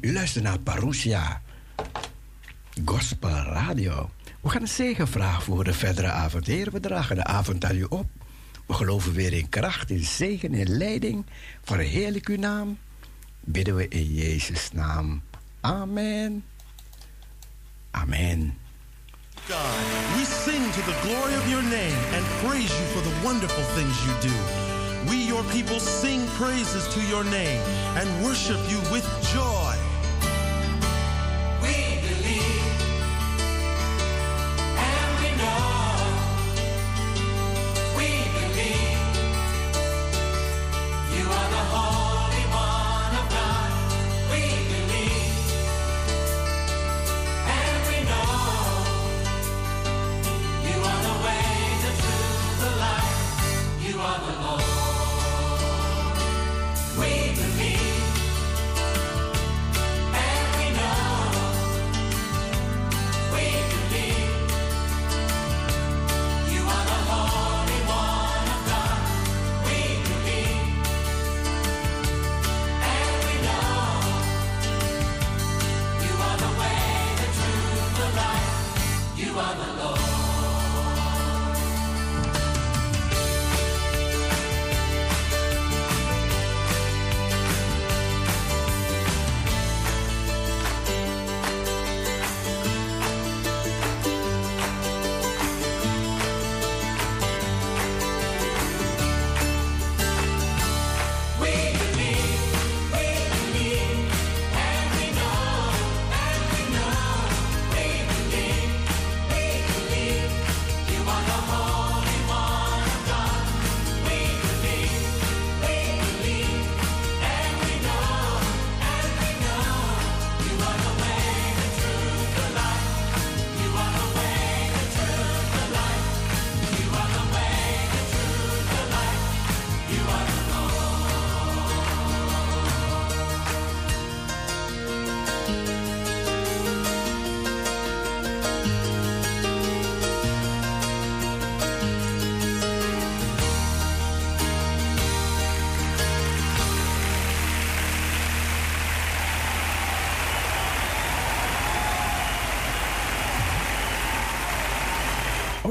U luistert naar Parousia Gospel Radio. We gaan een zegenvraag voor de verdere avond. Heer, we dragen de avond aan u op. We geloven weer in kracht, in zegen, in leiding. Verheerlijk uw naam. Bidden we in Jezus' naam. Amen. Amen. God, we sing to the glory of your name and praise you for the wonderful things you do. We, your people, sing praises to your name and worship you with joy.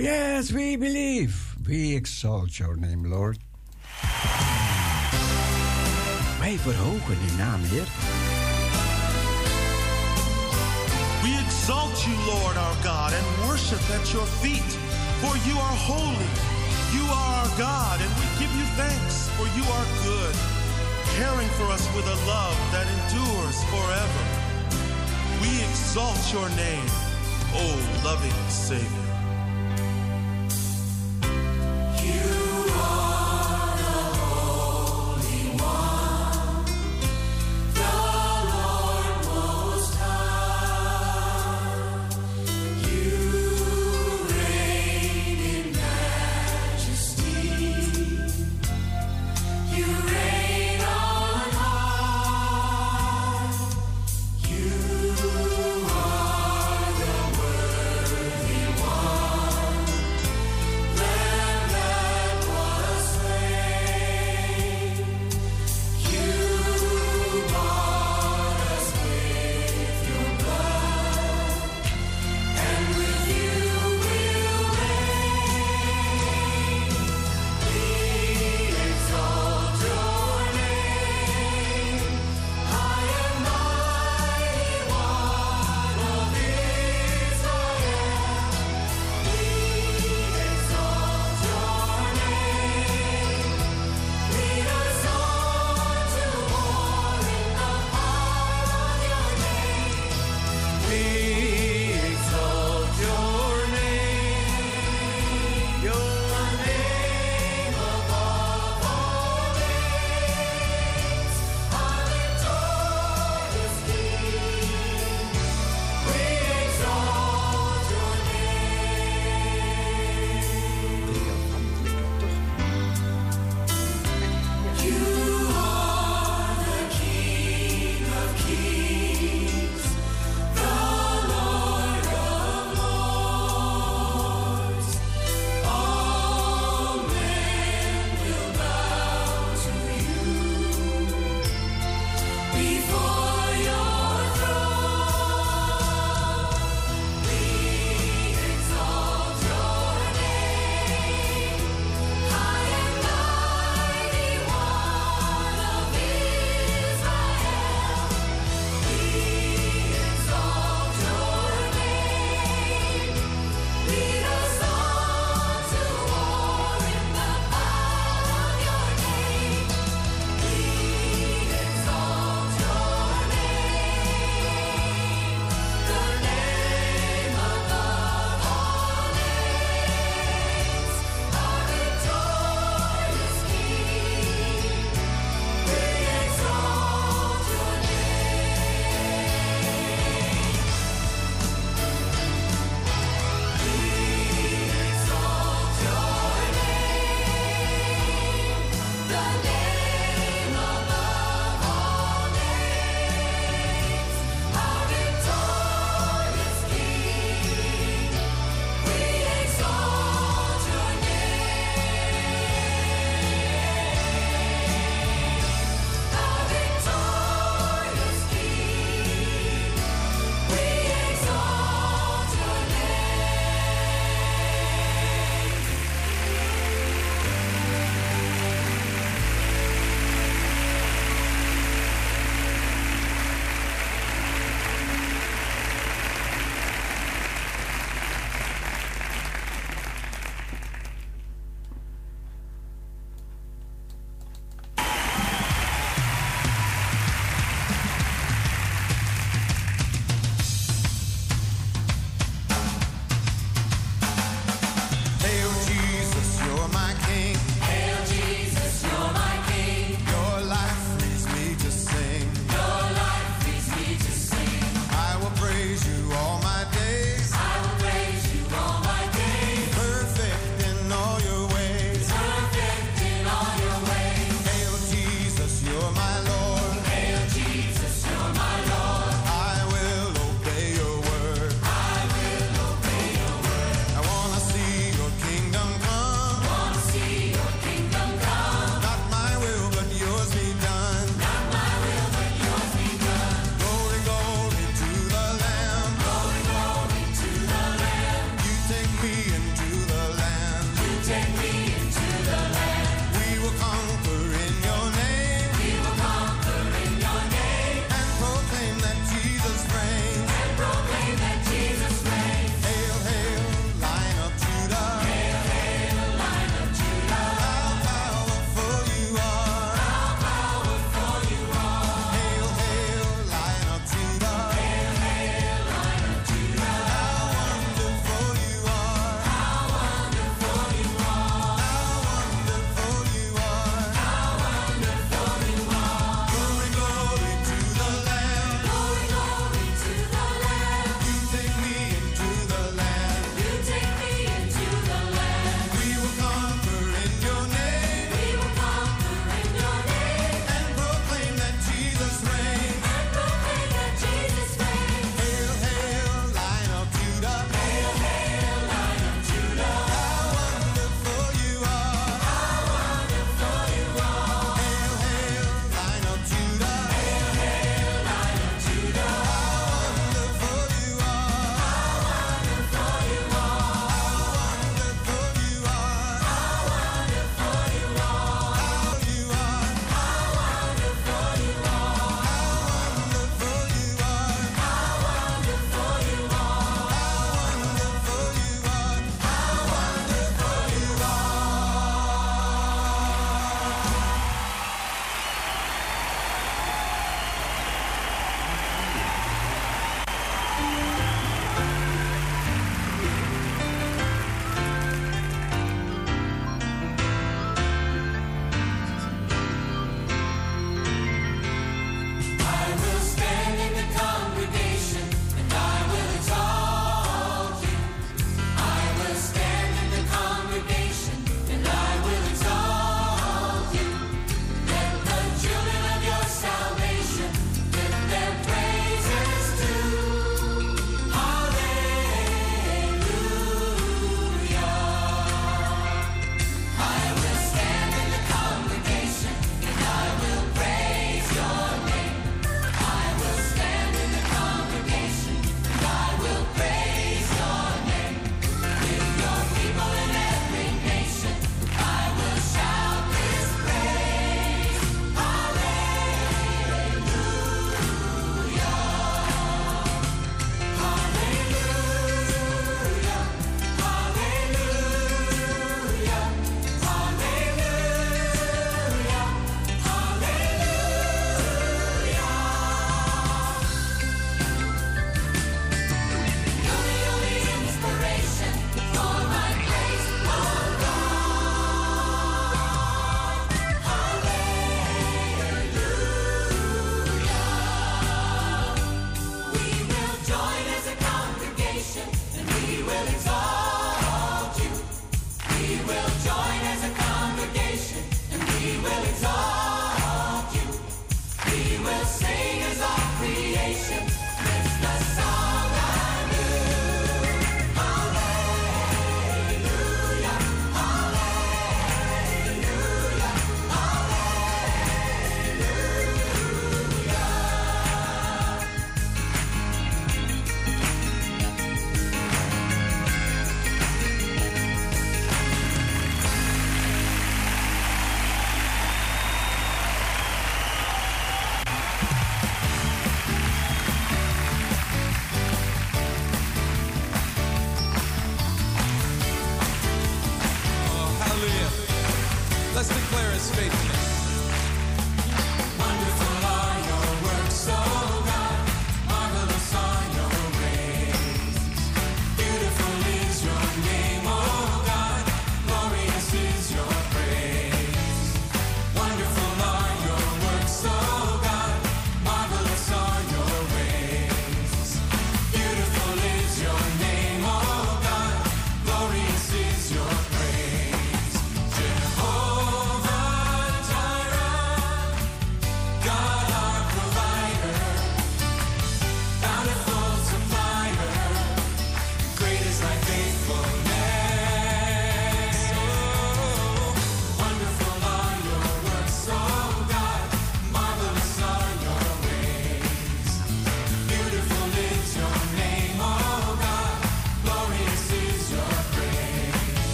Yes, we believe. We exalt your name, Lord. Wij verhogen uw naam, Heer. We exalt you, Lord our God, and worship at your feet, for you are holy. You are our God, and we give you thanks, for you are good, caring for us with a love that endures forever. We exalt your name, O loving Savior.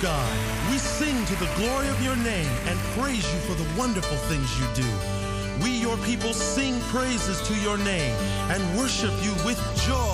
God. We sing to the glory of your name and praise you for the wonderful things you do. We, your people, sing praises to your name and worship you with joy.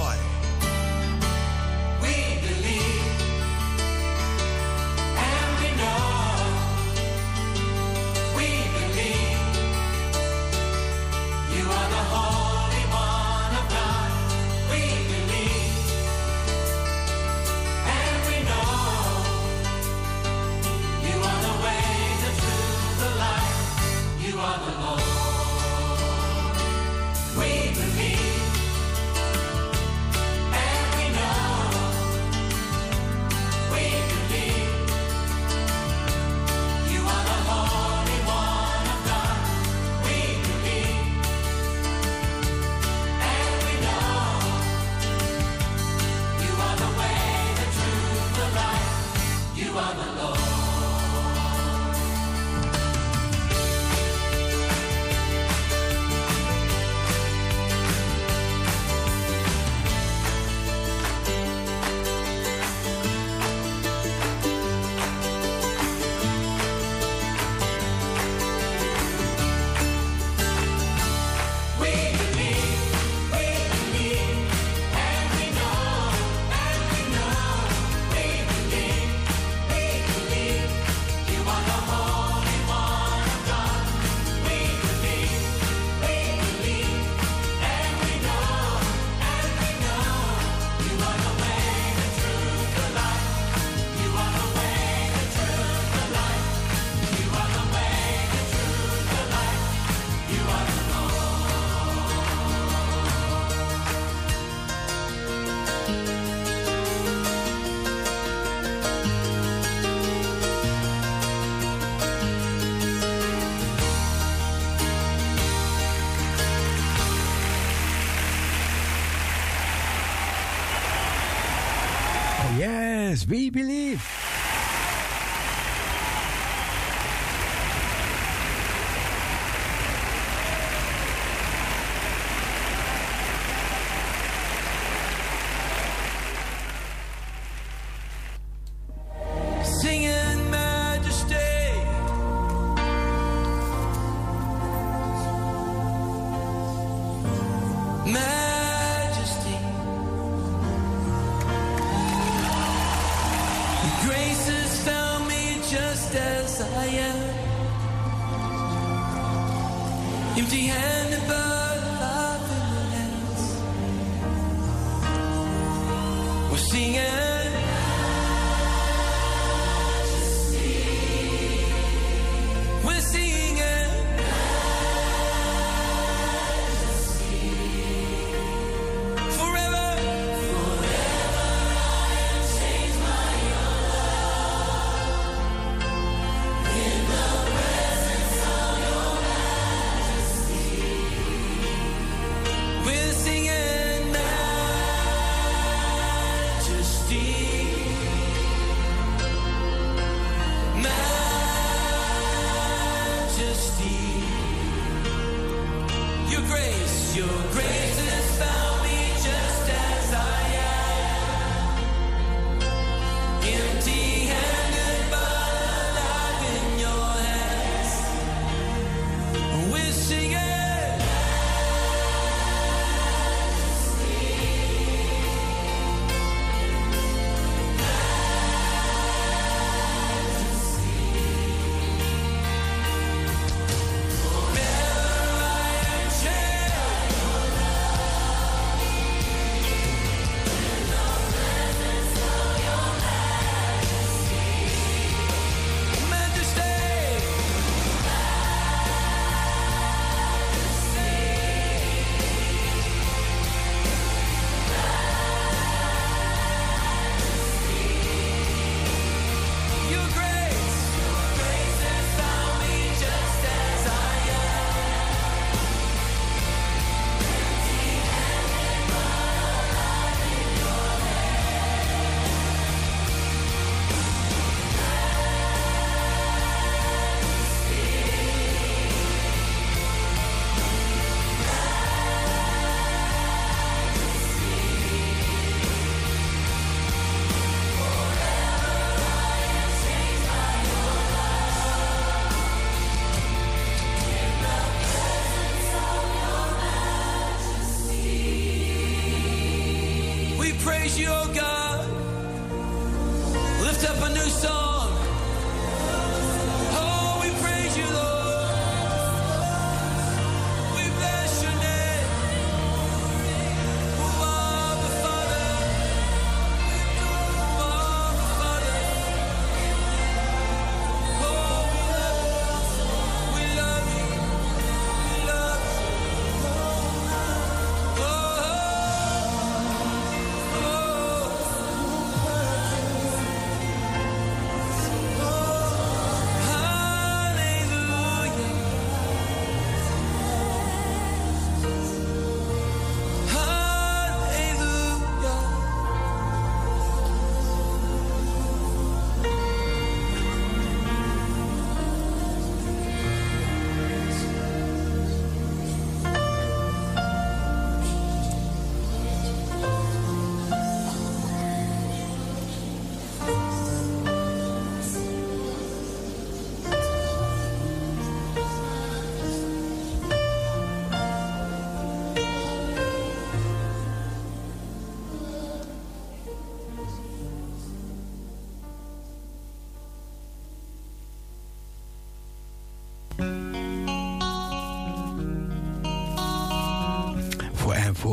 We believe.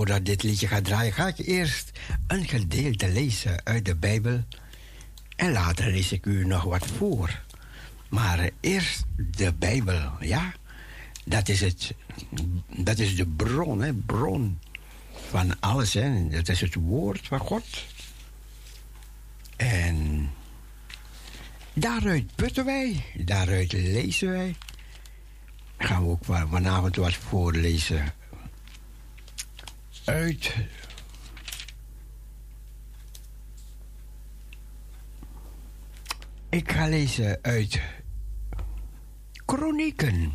Voordat dit liedje gaat draaien, ga ik eerst een gedeelte lezen uit de Bijbel. En later lees ik u nog wat voor. Maar eerst de Bijbel, ja. Dat is, het, dat is de bron, hè, bron van alles. Hè. Dat is het woord van God. En daaruit putten wij, daaruit lezen wij. Gaan we ook van- vanavond wat voorlezen uit. Ik ga lezen uit Kronieken.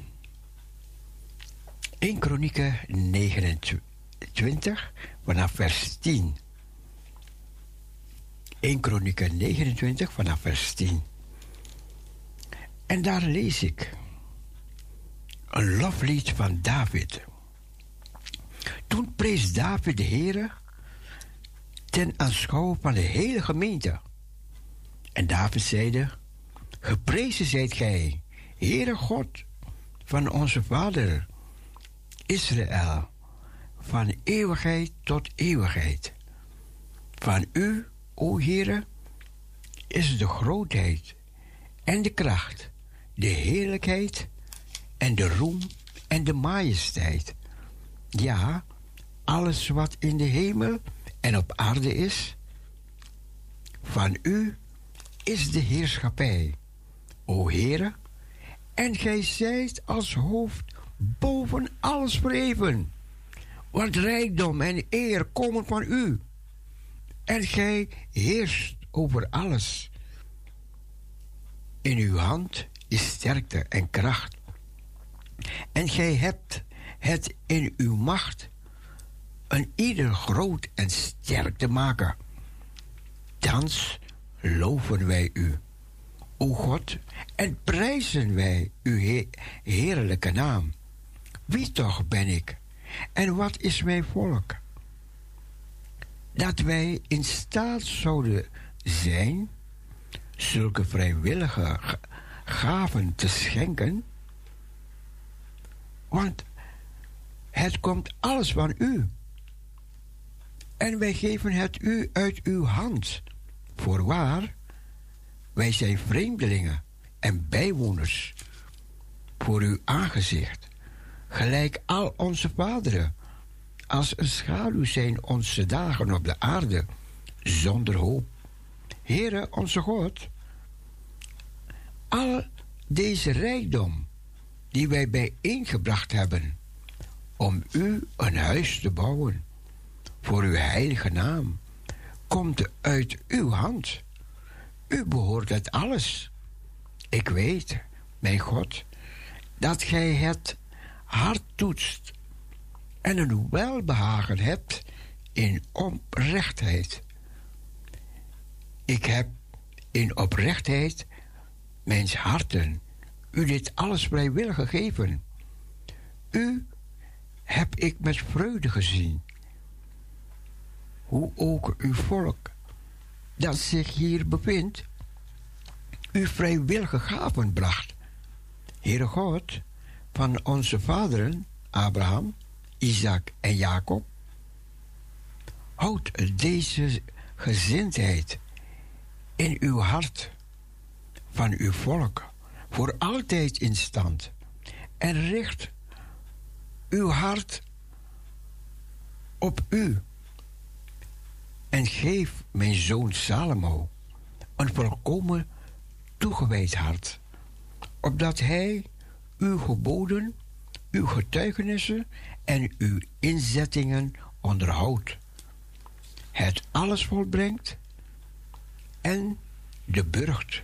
1 Kronieken 29 vanaf vers 10. 1 Kronieken 29 vanaf vers 10. En daar lees ik een loflied van David. Toen prees David de Heere ten aanschouw van de hele gemeente. En David zeide, geprezen zijt gij, Heere God van onze vader Israël, van eeuwigheid tot eeuwigheid. Van u, o Heere, is de grootheid en de kracht, de heerlijkheid en de roem en de majesteit. Ja, alles wat in de hemel en op aarde is, van u is de heerschappij, o Heere, en gij zijt als hoofd boven alles verheven. Want rijkdom en eer komen van u, en gij heerst over alles. In uw hand is sterkte en kracht, en gij hebt het in uw macht een ieder groot en sterk te maken. Thans loven wij u, o God, en prijzen wij uw he- heerlijke naam. Wie toch ben ik en wat is mijn volk? Dat wij in staat zouden zijn zulke vrijwillige gaven te schenken, want het komt alles van u. En wij geven het u uit uw hand. Voorwaar, wij zijn vreemdelingen en bijwoners voor uw aangezicht. Gelijk al onze vaderen. Als een schaduw zijn onze dagen op de aarde, zonder hoop. Heere, onze God, al deze rijkdom die wij bijeengebracht hebben, om u een huis te bouwen voor uw heilige naam, komt uit uw hand. U behoort het alles. Ik weet, mijn God, dat gij het hart toetst en een welbehagen hebt in oprechtheid. Ik heb in oprechtheid mijns harten u dit alles vrijwillig gegeven. U heb ik met vreugde gezien. Hoe ook uw volk dat zich hier bevindt, u vrijwillige gaven bracht. Heere God, van onze vaderen, Abraham, Isaac en Jacob, houd deze gezindheid in uw hart van uw volk voor altijd in stand en richt uw hart op u en geef mijn zoon Salomo een volkomen toegewijd hart, opdat hij uw geboden, uw getuigenissen en uw inzettingen onderhoudt, het alles volbrengt en de burcht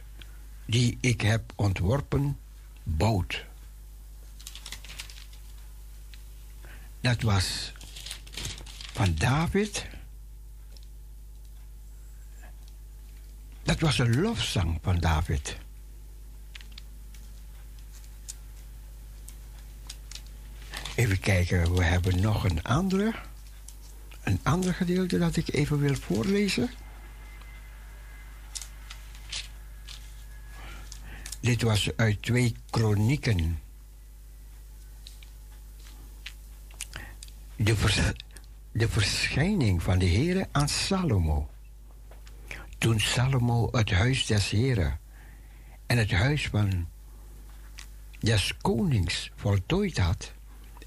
die ik heb ontworpen bouwt. Dat was van David. Dat was een lofzang van David. Even kijken, we hebben nog een andere. Een ander gedeelte dat ik even wil voorlezen. Dit was uit twee kronieken. De, de verschijning van de Heere aan Salomo. Toen Salomo het huis des Heren en het huis van des konings voltooid had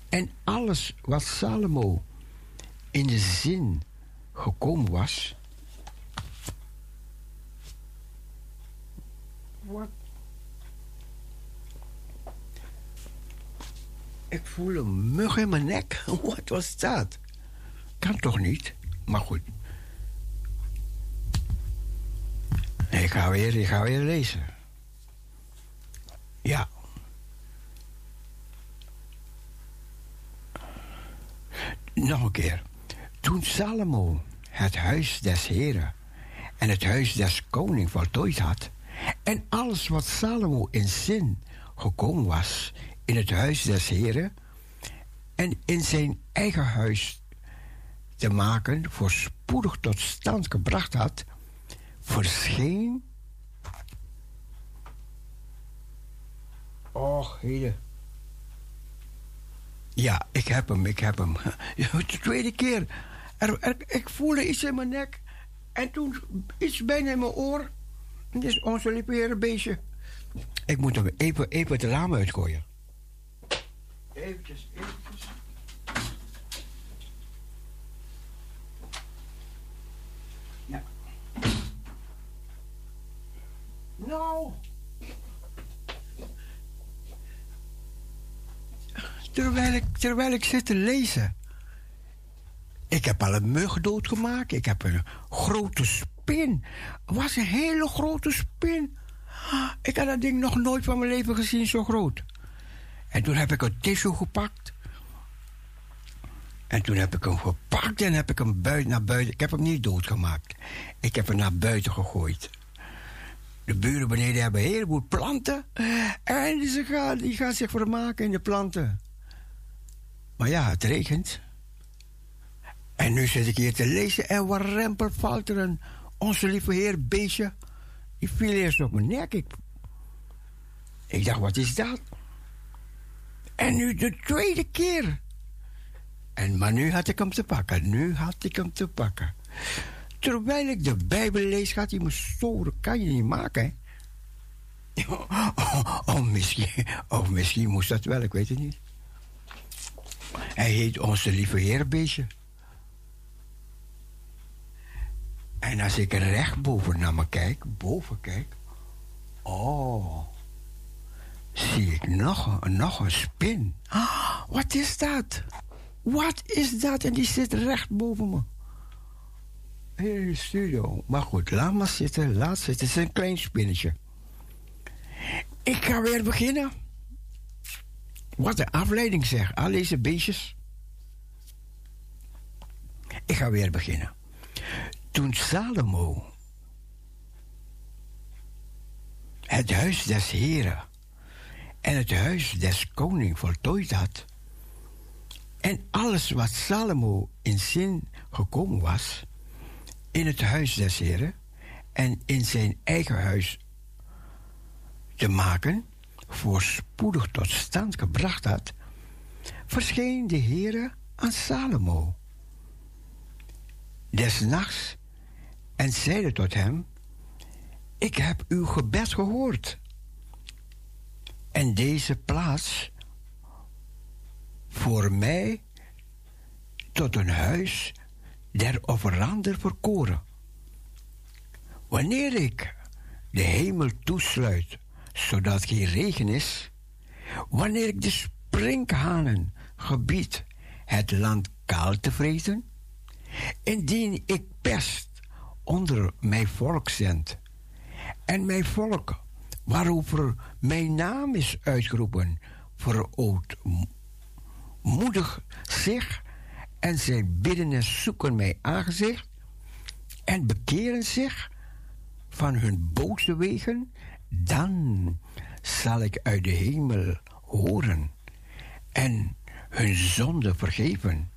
en alles wat Salomo in de zin gekomen was. Wat? Ik voel een mug in mijn nek. Wat was dat? Kan toch niet? Maar goed. Ik ga weer, ik ga weer lezen. Ja. Nog een keer. Toen Salomo het huis des Heren en het huis des koning voltooid had, en alles wat Salomo in zin gekomen was in het huis des Heren en in zijn eigen huis te maken voorspoedig tot stand gebracht had, verscheen. Och, heden. Ja, ik heb hem, ik heb hem. De tweede keer. Er, er, ik voelde iets in mijn nek. En toen iets bijna in mijn oor. Dit is onze lieve beestje. Ik moet hem even, even het raam uitgooien. Eventjes, eventjes. Ja. Nou. Terwijl ik, terwijl ik zit te lezen. Ik heb al een mug doodgemaakt. Ik heb een grote spin. Het was een hele grote spin. Ik had dat ding nog nooit van mijn leven gezien zo groot. En toen heb ik een tissue gepakt. En toen heb ik hem gepakt en heb ik hem buiten naar buiten. Ik heb hem niet doodgemaakt. Ik heb hem naar buiten gegooid. De buren beneden hebben een heleboel planten. En ze gaan, die gaan zich vermaken in de planten. Maar ja, het regent. En nu zit ik hier te lezen en waar rempel valt er een onze lieve heer beestje. Die viel eerst op mijn nek. Ik, ik dacht, wat is dat? En nu de tweede keer. En, maar nu had ik hem te pakken. Nu had ik hem te pakken. Terwijl ik de Bijbel lees, gaat hij me storen. Kan je niet maken, hè? Oh, oh, misschien, oh, misschien moest dat wel, ik weet het niet. Hij heet onze lieve Heer beestje. En als ik recht boven naar me kijk, boven kijk. Oh zie ik nog, nog een spin. Ah, wat is dat? Wat is dat? En die zit recht boven me. Hier in de studio. Maar goed, laat maar zitten. Laat zitten. Het is een klein spinnetje. Ik ga weer beginnen. Wat een afleiding zeg. Al deze beestjes. Ik ga weer beginnen. Toen Salomo het huis des Heren en het huis des koning voltooid had. En alles wat Salomo in zin gekomen was, in het huis des Heren en in zijn eigen huis te maken, voorspoedig tot stand gebracht had, verscheen de Heere aan Salomo. Des nachts en zeide tot hem: Ik heb uw gebed gehoord. En deze plaats voor mij tot een huis der offeranden verkoren. Wanneer ik de hemel toesluit, zodat geen regen is, wanneer ik de sprinkhanen gebied het land kaal te vreten, indien ik pest onder mijn volk zend, en mijn volk, waarover mijn naam is uitgeroepen, moedig zich en zij bidden en zoeken mij aangezicht en bekeren zich van hun boze wegen, dan zal ik uit de hemel horen en hun zonde vergeven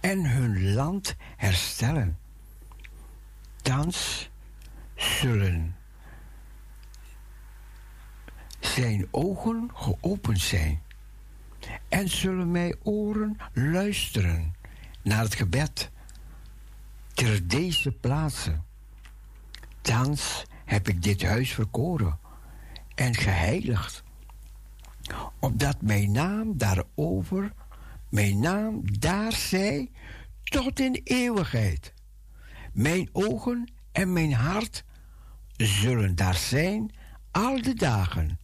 en hun land herstellen. Thans zullen zijn ogen geopend zijn en zullen mijn oren luisteren naar het gebed ter deze plaatsen. Thans heb ik dit huis verkoren en geheiligd, opdat mijn naam daarover, mijn naam daar zij tot in eeuwigheid. Mijn ogen en mijn hart zullen daar zijn al de dagen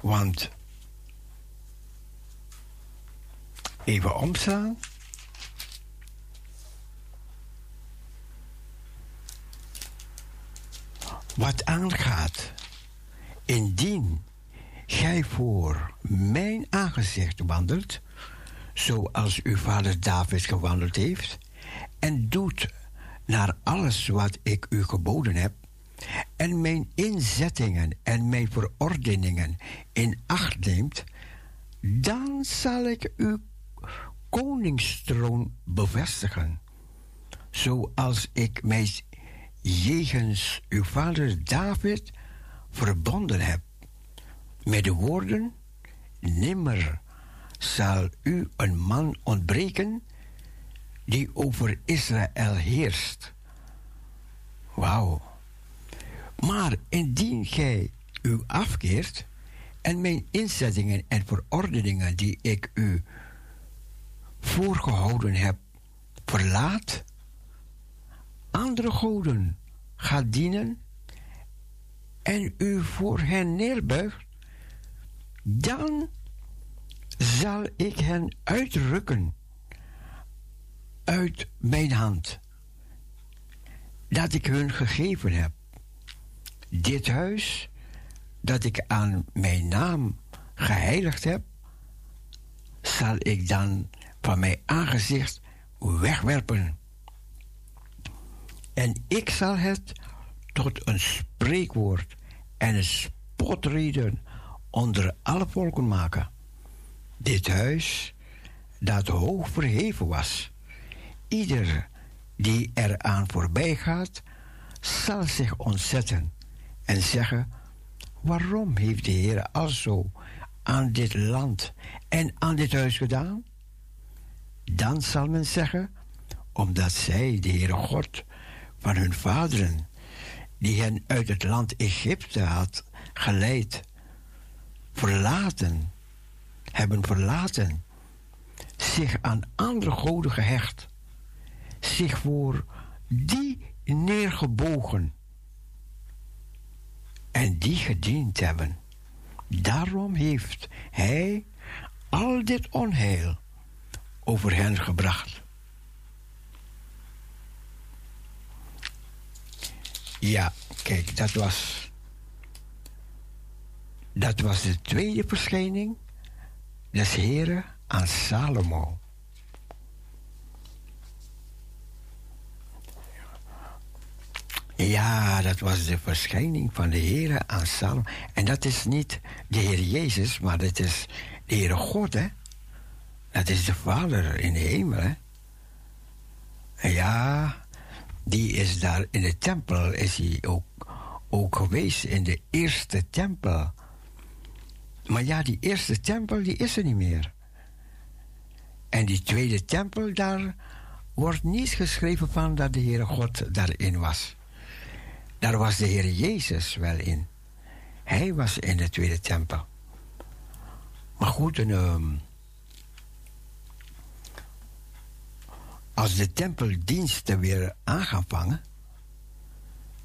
Want even omslaan. Wat aangaat, indien gij voor mijn aangezicht wandelt, zoals uw vader David gewandeld heeft, en doet naar alles wat ik u geboden heb, en mijn inzettingen en mijn verordeningen in acht neemt, dan zal ik uw koningstroon bevestigen, zoals ik mij jegens uw vader David verbonden heb, met de woorden, nimmer zal u een man ontbreken die over Israël heerst. Wauw. Maar indien gij u afkeert en mijn inzettingen en verordeningen die ik u voorgehouden heb verlaat, andere goden gaat dienen en u voor hen neerbuigt, dan zal ik hen uitrukken uit mijn hand dat ik hun gegeven heb dit huis dat ik aan mijn naam geheiligd heb, zal ik dan van mijn aangezicht wegwerpen. En ik zal het tot een spreekwoord en een spotreden onder alle volken maken. Dit huis dat hoog verheven was. Ieder die eraan voorbij gaat, zal zich ontzetten en zeggen: Waarom heeft de Heer alzo aan dit land en aan dit huis gedaan? Dan zal men zeggen: Omdat zij de Heere God van hun vaderen, die hen uit het land Egypte had geleid, verlaten, hebben verlaten, zich aan andere goden gehecht, zich voor die neergebogen en die gediend hebben. Daarom heeft hij al dit onheil over hen gebracht. Ja, kijk, dat was. Dat was de tweede verschijning des Heren aan Salomo. Ja, dat was de verschijning van de Heer aan Salomo. En dat is niet de Heer Jezus, maar dat is de Heere God, hè? Dat is de Vader in de hemel, hè? Ja, die is daar in de tempel, is hij ook, ook geweest in de eerste tempel. Maar ja, die eerste tempel, die is er niet meer. En die tweede tempel, daar wordt niet geschreven van dat de Heere God daarin was. Daar was de Heer Jezus wel in. Hij was in de tweede tempel. Maar goed, ehm, als de tempeldiensten weer aan gaan vangen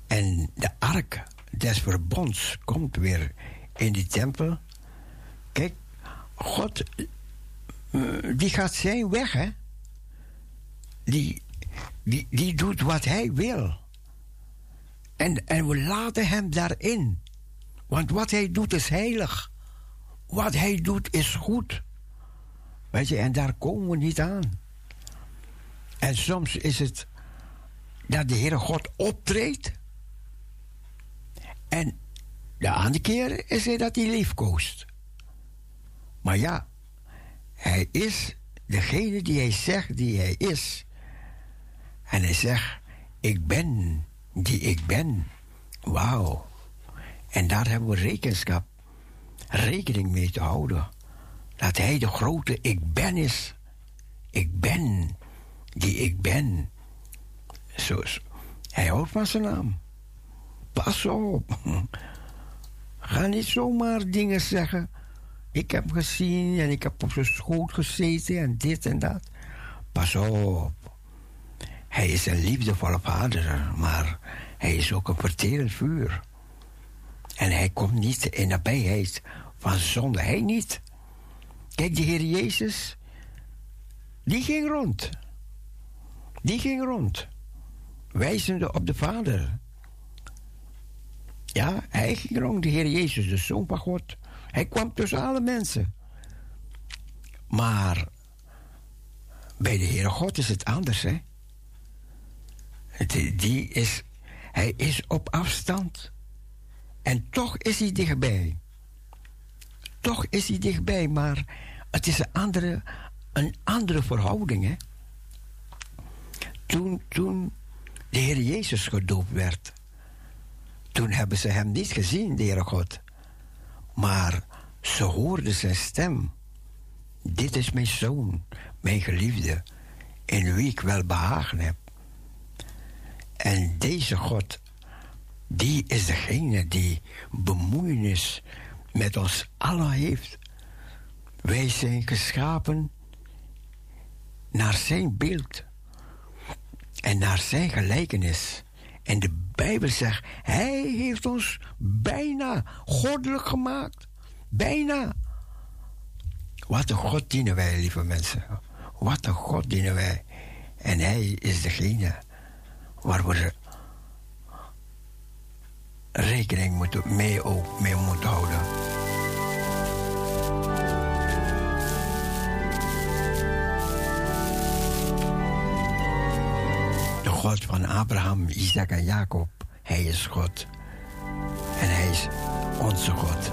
en de ark des verbonds komt weer in die tempel. Kijk, God, eh, die gaat zijn weg, hè? Die, die, die doet wat hij wil. En, en we laten hem daarin. Want wat hij doet is heilig. Wat hij doet is goed. Weet je, en daar komen we niet aan. En soms is het dat de Heere God optreedt. En de andere keer is het dat hij liefkoost. Maar ja, hij is degene die hij zegt die hij is. En hij zegt, ik ben die ik ben. Wauw. En daar hebben we rekenschap, rekening mee te houden. Dat hij de grote ik ben is. Ik ben die ik ben. Zo, hij houdt van zijn naam. Pas op. Ga niet zomaar dingen zeggen. Ik heb gezien en ik heb op zijn schoot gezeten en dit en dat. Pas op. Hij is een liefdevolle vader, maar hij is ook een verterend vuur. En hij komt niet in nabijheid van zonde. Hij niet. Kijk, de Heer Jezus, die ging rond. Die ging rond, wijzende op de Vader. Ja, hij ging rond, de Heer Jezus, de Zoon van God. Hij kwam tussen alle mensen. Maar bij de Heere God is het anders, hè? Die is, hij is op afstand. En toch is hij dichtbij. Toch is hij dichtbij, maar het is een andere, een andere verhouding, hè? Toen, toen de Heer Jezus gedoopt werd, toen hebben ze hem niet gezien, de Heere God. Maar ze hoorden zijn stem. Dit is mijn zoon, mijn geliefde, in wie ik wel behagen heb. En deze God, die is degene die bemoeienis met ons allen heeft. Wij zijn geschapen naar zijn beeld en naar zijn gelijkenis. En de Bijbel zegt, hij heeft ons bijna goddelijk gemaakt. Bijna. Wat een God dienen wij, lieve mensen. Wat een God dienen wij. En hij is degene waar we rekening moeten, mee, ook mee moeten houden. De God van Abraham, Isaac en Jacob, hij is God. En hij is onze God.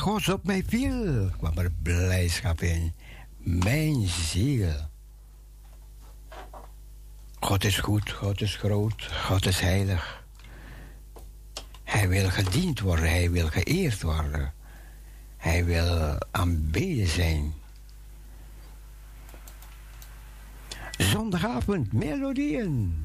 Gods op mij viel, kwam er blijdschap in. Mijn ziel. God is goed, God is groot, God is heilig. Hij wil gediend worden, hij wil geëerd worden. Hij wil aanbeden zijn. Zondagavond, melodieën.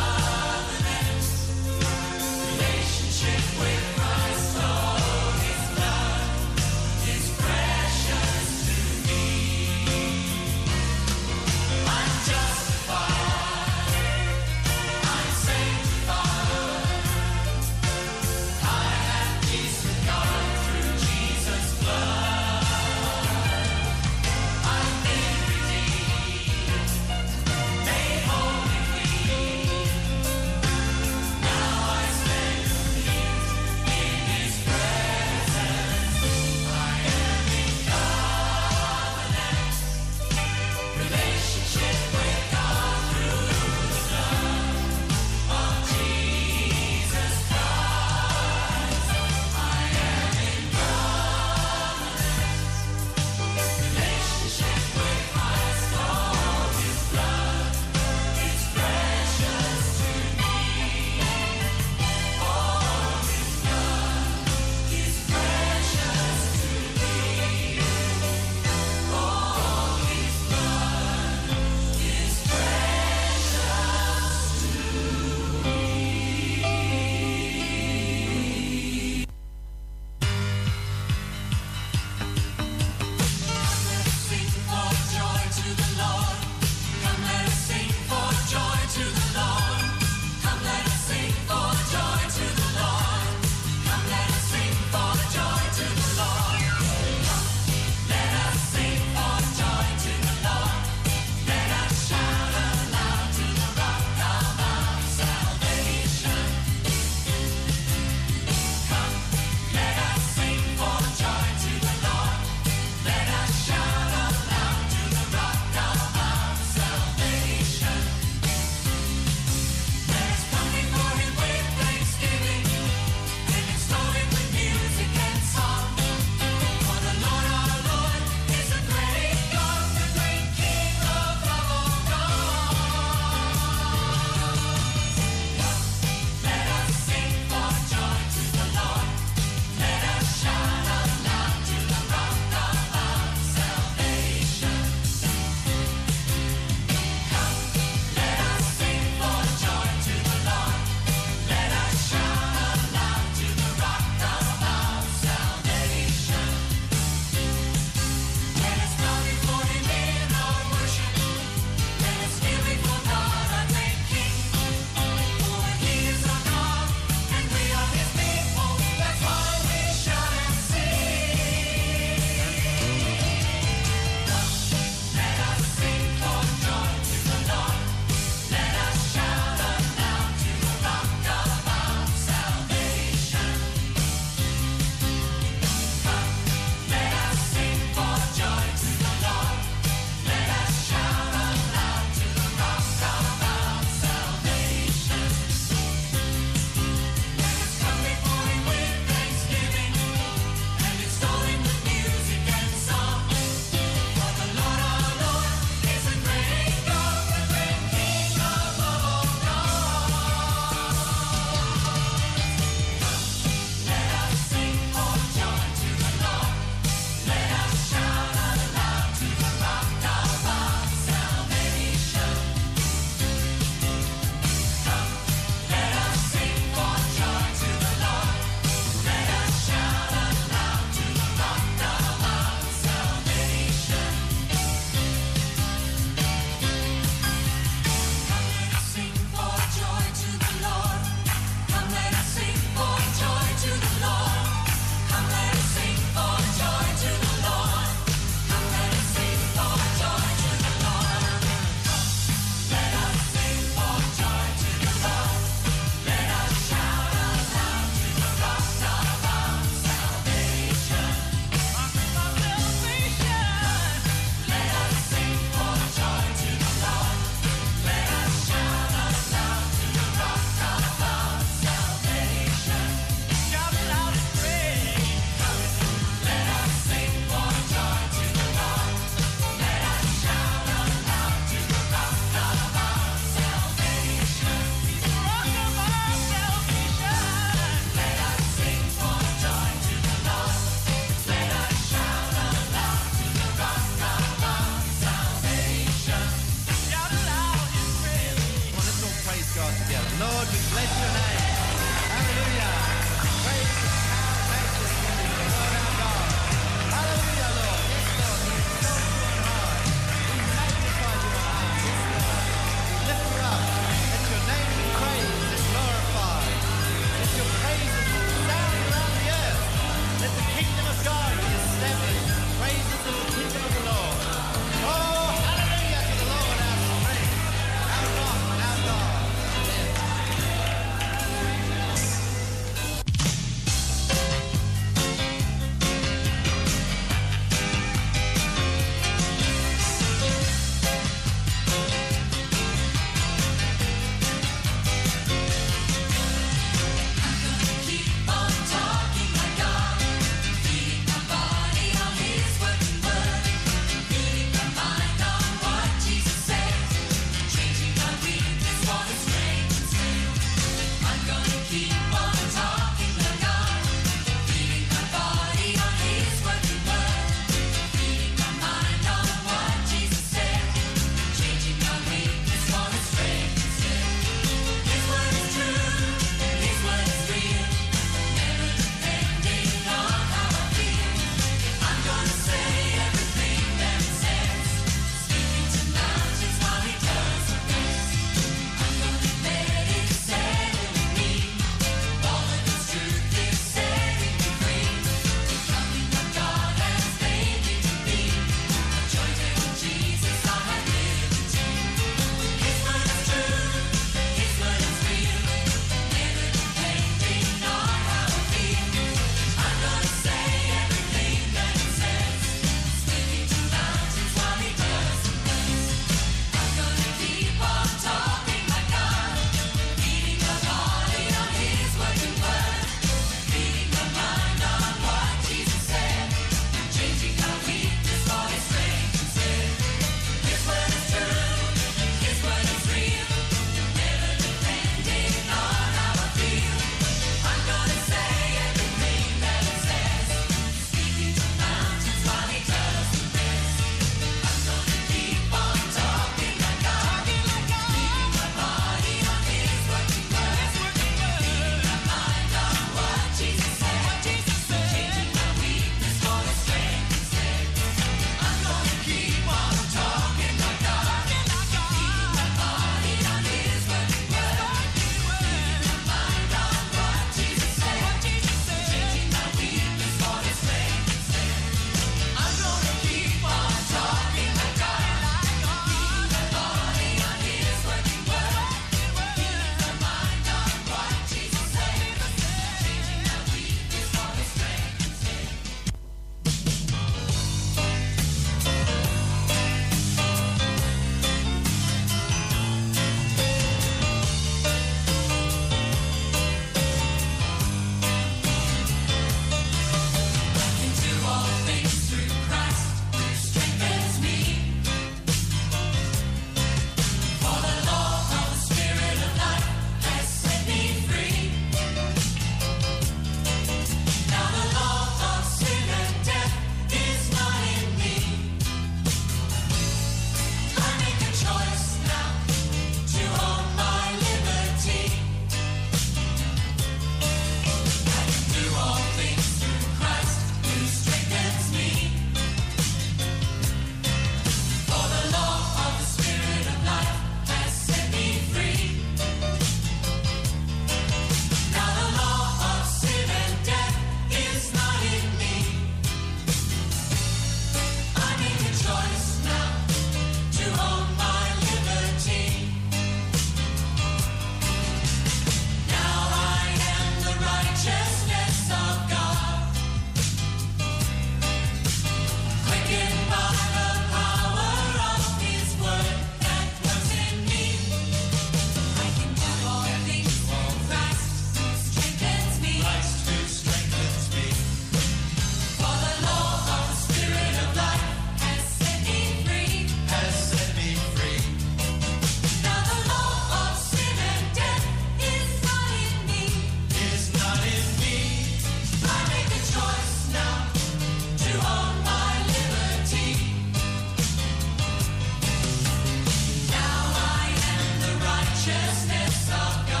Yes,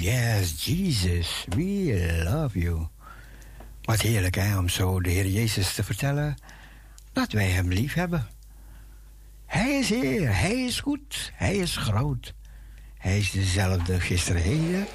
yes, Jesus, we love you. Wat heerlijk hè, om zo de Heer Jezus te vertellen dat wij Hem lief hebben. Hij is Heer, Hij is goed, Hij is groot. Hij is dezelfde gisteren, heden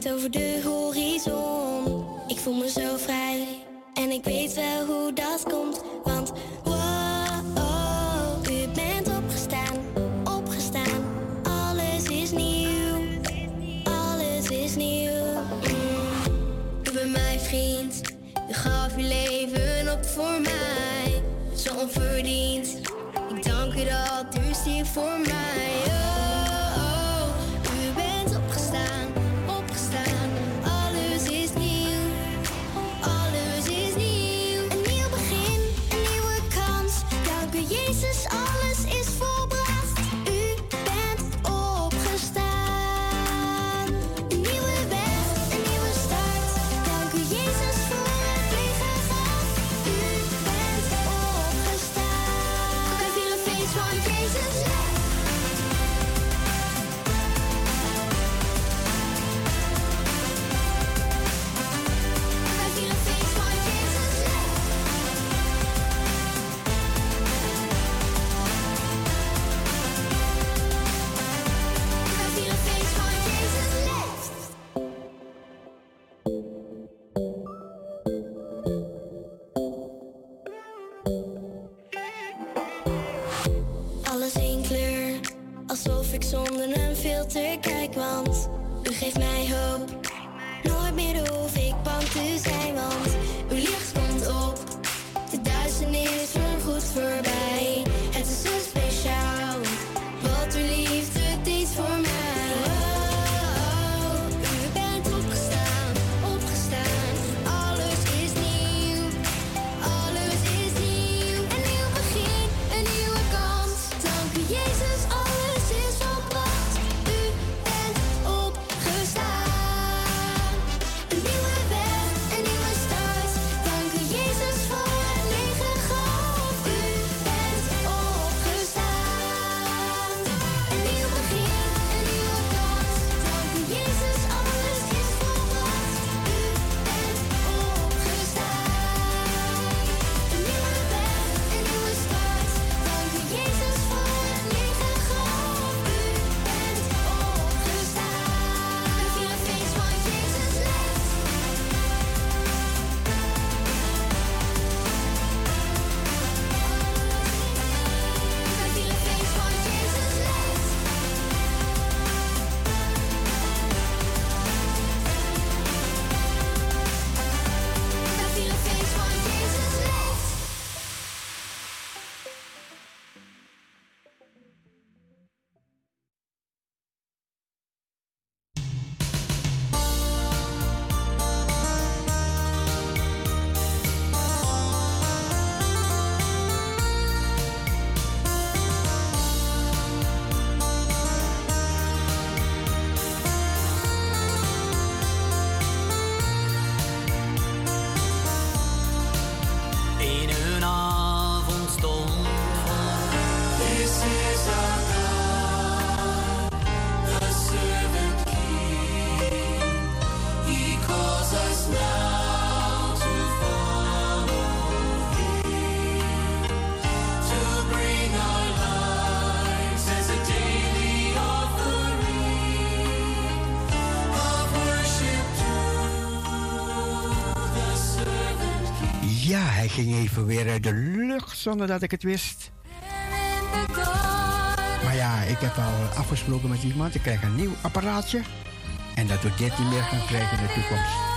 point of. te kijk, want u geeft mij hoop. ging even weer uit de lucht zonder dat ik het wist. Maar ja, ik heb al afgesproken met iemand. Ik krijg een nieuw apparaatje. En dat we dit niet meer gaan krijgen in de toekomst.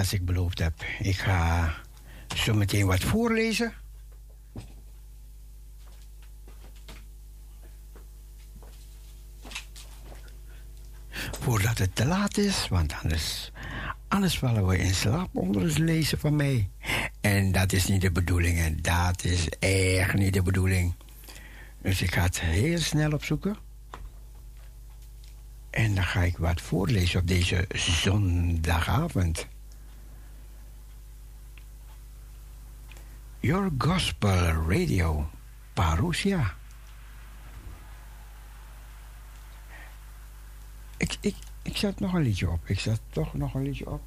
Als ik beloofd heb, ik ga zo meteen wat voorlezen. Voordat het te laat is, want anders, anders vallen we in slaap onder het lezen van mij. En dat is niet de bedoeling en dat is echt niet de bedoeling. Dus ik ga het heel snel opzoeken. En dan ga ik wat voorlezen op deze zondagavond. Your Gospel Radio, Parousia. Ik, ik, ik zet nog een liedje op. Ik zet toch nog een liedje op.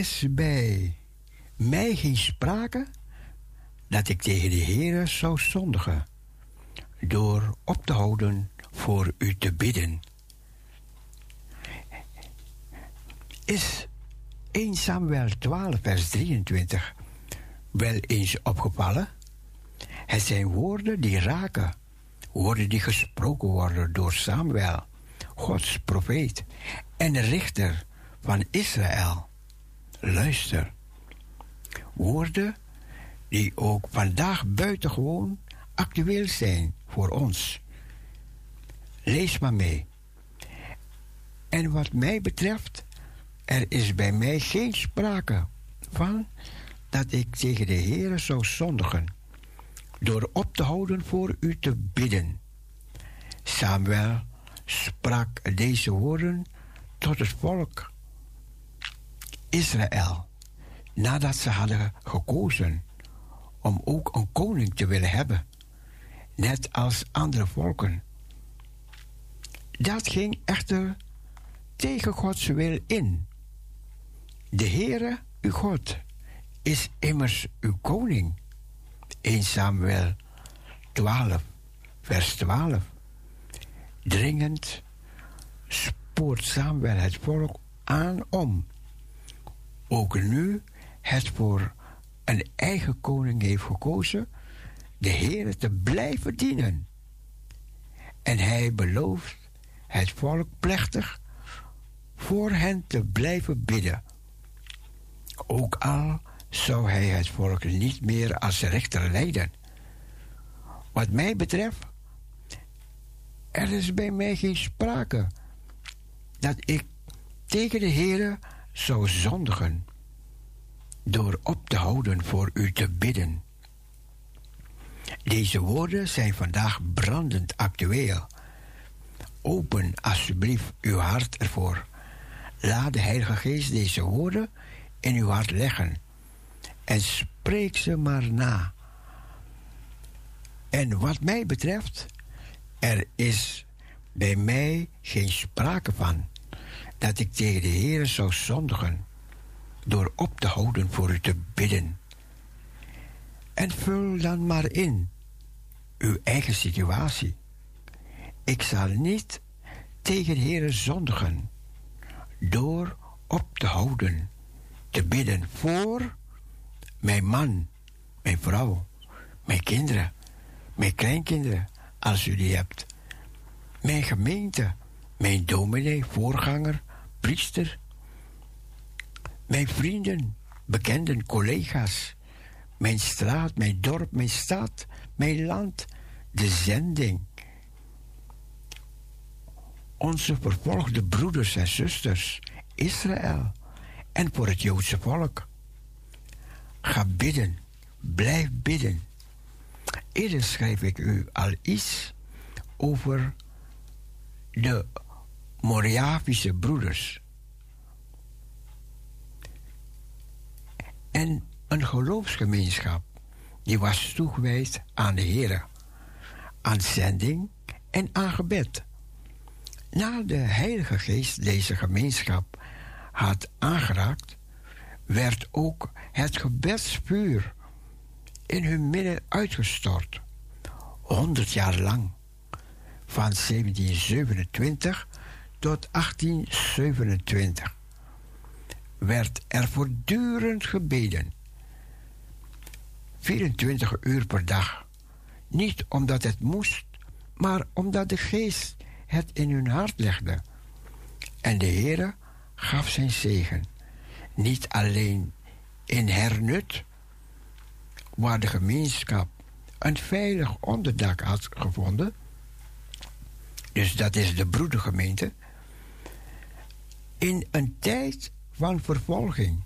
is bij mij geen sprake dat ik tegen de Heere zou zondigen door op te houden voor u te bidden. Is 1 Samuel 12, vers 23 wel eens opgevallen? Het zijn woorden die raken, woorden die gesproken worden door Samuel, Gods profeet en richter van Israël. Luister. Woorden die ook vandaag buitengewoon actueel zijn voor ons. Lees maar mee. En wat mij betreft, er is bij mij geen sprake van dat ik tegen de Heere zou zondigen door op te houden voor u te bidden. Samuel sprak deze woorden tot het volk Israël, nadat ze hadden gekozen om ook een koning te willen hebben, net als andere volken. Dat ging echter tegen Gods wil in. De Heere, uw God, is immers uw koning. 1 Samuel 12, vers 12. Dringend spoort Samuel het volk aan om ook nu het voor een eigen koning heeft gekozen, de Heer te blijven dienen. En hij belooft het volk plechtig voor hen te blijven bidden. Ook al zou hij het volk niet meer als rechter leiden. Wat mij betreft, er is bij mij geen sprake dat ik tegen de Heer zou zondigen door op te houden voor u te bidden. Deze woorden zijn vandaag brandend actueel. Open alsjeblieft uw hart ervoor. Laat de Heilige Geest deze woorden in uw hart leggen en spreek ze maar na. En wat mij betreft, er is bij mij geen sprake van dat ik tegen de Heer zou zondigen door op te houden voor u te bidden. En vul dan maar in uw eigen situatie. Ik zal niet tegen de Heer zondigen door op te houden, te bidden voor mijn man, mijn vrouw, mijn kinderen, mijn kleinkinderen, als u die hebt, mijn gemeente, mijn dominee, voorganger, priester, mijn vrienden, bekenden, collega's, mijn straat, mijn dorp, mijn stad, mijn land, de zending. Onze vervolgde broeders en zusters Israël en voor het Joodse volk. Ga bidden, blijf bidden. Eerder schrijf ik u al iets over de Moriavische broeders. En een geloofsgemeenschap die was toegewijd aan de Heer, aan zending en aan gebed. Na de Heilige Geest deze gemeenschap had aangeraakt, werd ook het gebedsvuur in hun midden uitgestort. Honderd jaar lang. Van 1727 tot 1827 werd er voortdurend gebeden. 24 uur per dag. Niet omdat het moest, maar omdat de geest het in hun hart legde. En de Heere gaf zijn zegen. Niet alleen in hernut, waar de gemeenschap een veilig onderdak had gevonden. Dus dat is de broedergemeente. In een tijd van vervolging,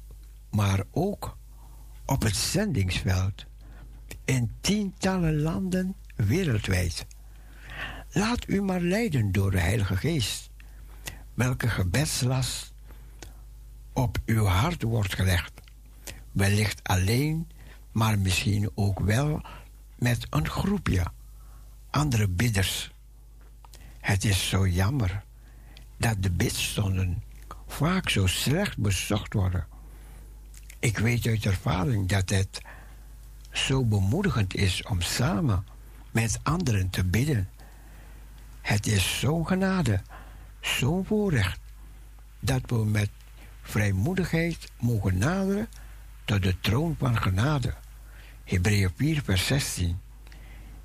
maar ook op het zendingsveld in tientallen landen wereldwijd. Laat u maar leiden door de Heilige Geest, welke gebedslast op uw hart wordt gelegd. Wellicht alleen, maar misschien ook wel met een groepje andere bidders. Het is zo jammer dat de bidstonden vaak zo slecht bezocht worden. Ik weet uit ervaring dat het zo bemoedigend is om samen met anderen te bidden. Het is zo'n genade, zo'n voorrecht, dat we met vrijmoedigheid mogen naderen tot de troon van genade. Hebreeën 4, vers 16.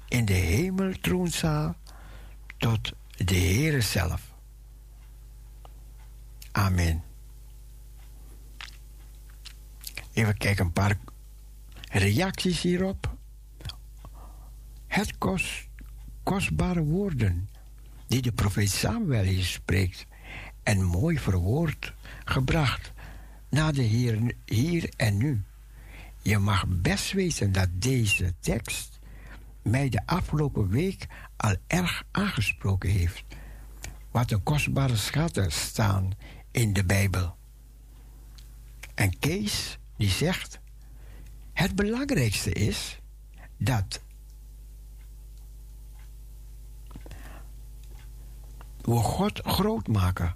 In de hemeltroonzaal tot de Heere zelf. Amen. Even kijken, een paar reacties hierop. Het kost kostbare woorden die de profeet Samuel hier spreekt en mooi verwoord gebracht naar de Heer hier en nu. Je mag best weten dat deze tekst mij de afgelopen week al erg aangesproken heeft. Wat een kostbare schatten staan in de Bijbel. En Kees die zegt: Het belangrijkste is dat we God groot maken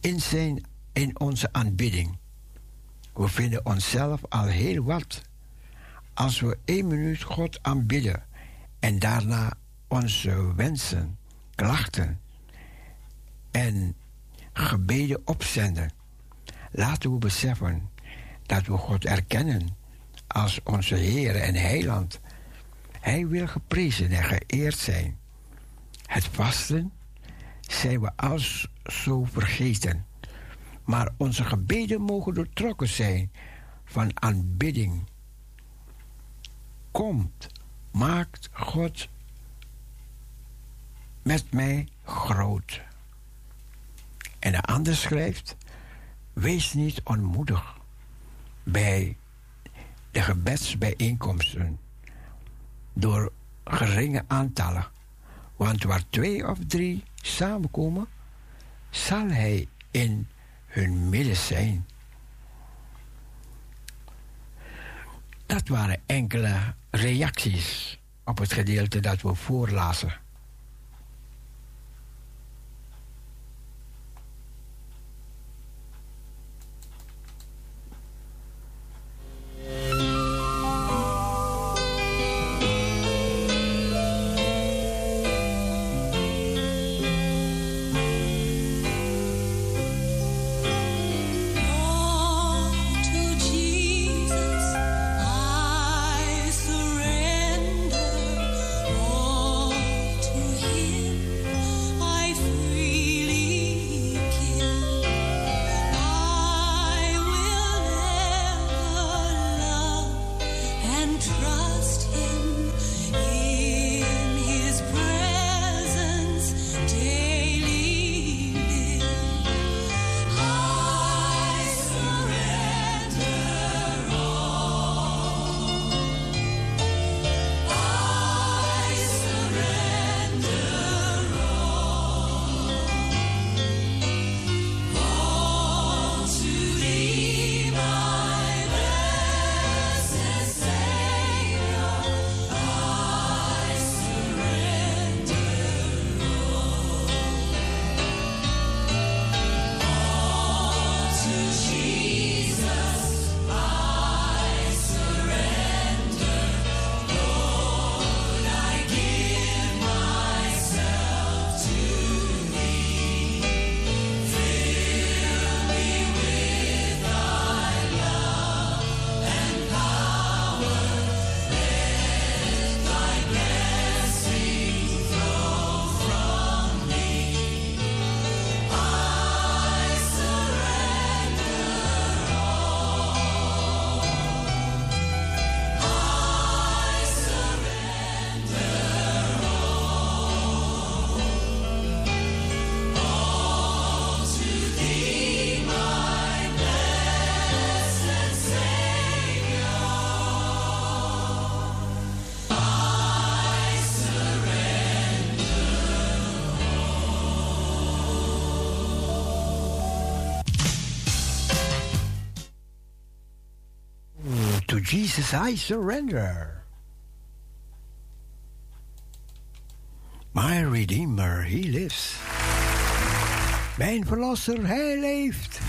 in, zijn, in onze aanbidding. We vinden onszelf al heel wat als we één minuut God aanbidden en daarna onze wensen, klachten en gebeden opzenden. Laten we beseffen dat we God erkennen als onze Heer en Heiland. Hij wil geprezen en geëerd zijn. Het vasten zijn we als zo vergeten. Maar onze gebeden mogen doortrokken zijn van aanbidding. Komt, maakt God met mij groot. En de ander schrijft: Wees niet onmoedig bij de gebedsbijeenkomsten door geringe aantallen. Want waar twee of drie samenkomen, zal hij in hun midden zijn. Dat waren enkele reacties op het gedeelte dat we voorlazen. Jesus, I surrender. My Redeemer, He lives. Mijn Verlosser, Hij leeft.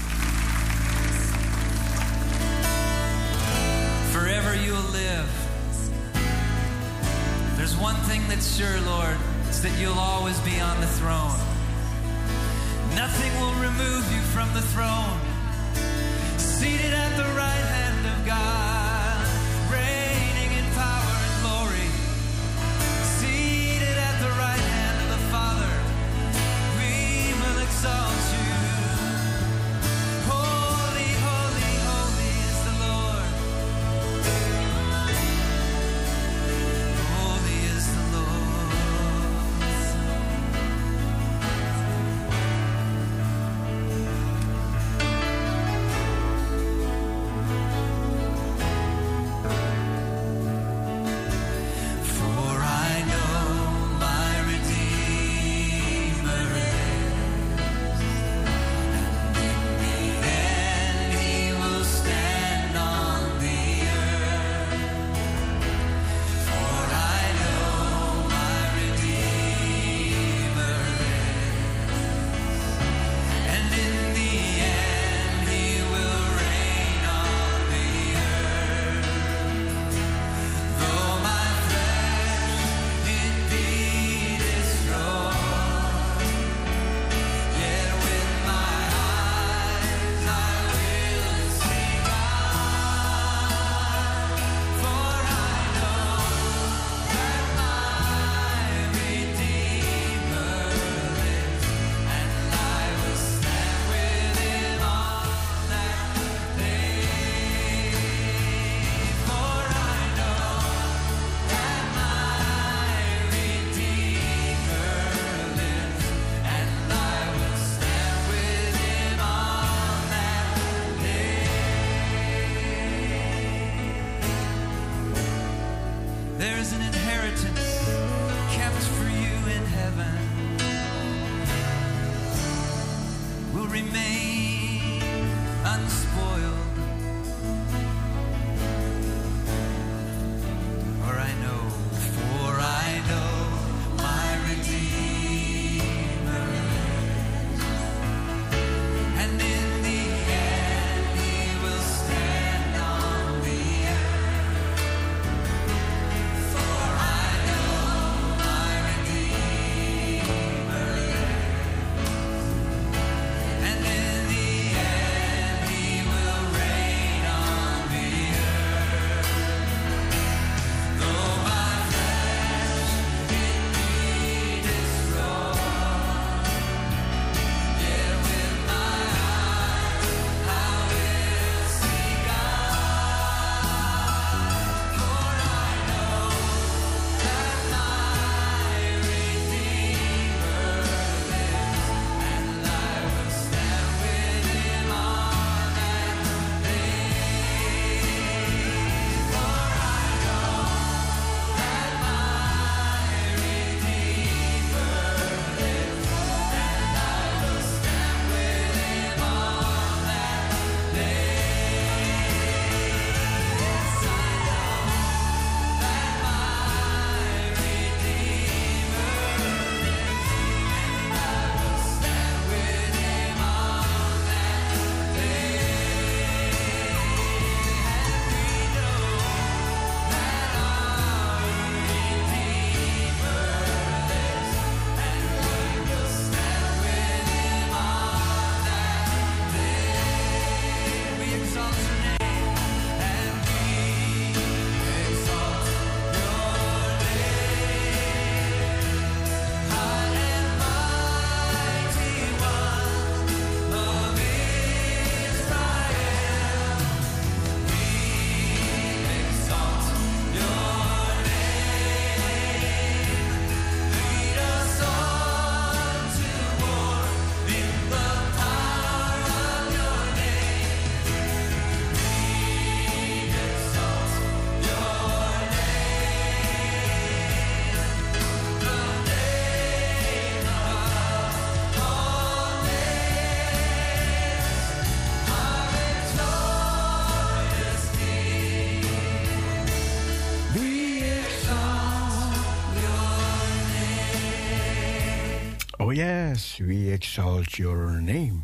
We exalt your name.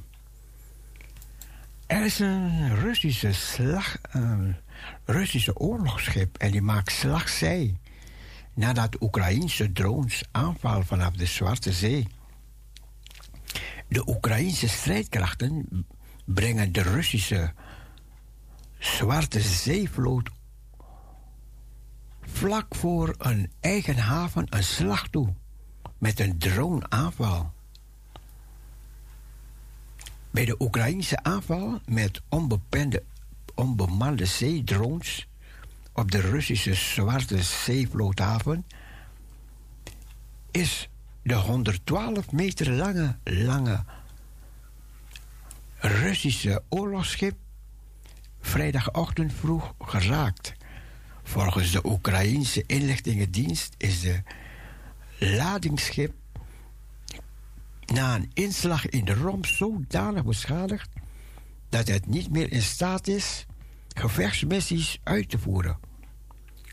Er is een Russische, slag, een Russische oorlogsschip en die maakt slagzij nadat Oekraïnse drones aanvallen vanaf de Zwarte Zee. De Oekraïnse strijdkrachten brengen de Russische Zwarte Zeevloot vlak voor een eigen haven een slag toe met een droneaanval. Bij de Oekraïnse aanval met onbepende, onbemande zeedrones op de Russische Zwarte Zeevloothaven is de 112 meter lange, lange Russische oorlogsschip vrijdagochtend vroeg geraakt. Volgens de Oekraïense inlichtingendienst is de ladingsschip na een inslag in de romp zodanig beschadigd dat het niet meer in staat is gevechtsmissies uit te voeren.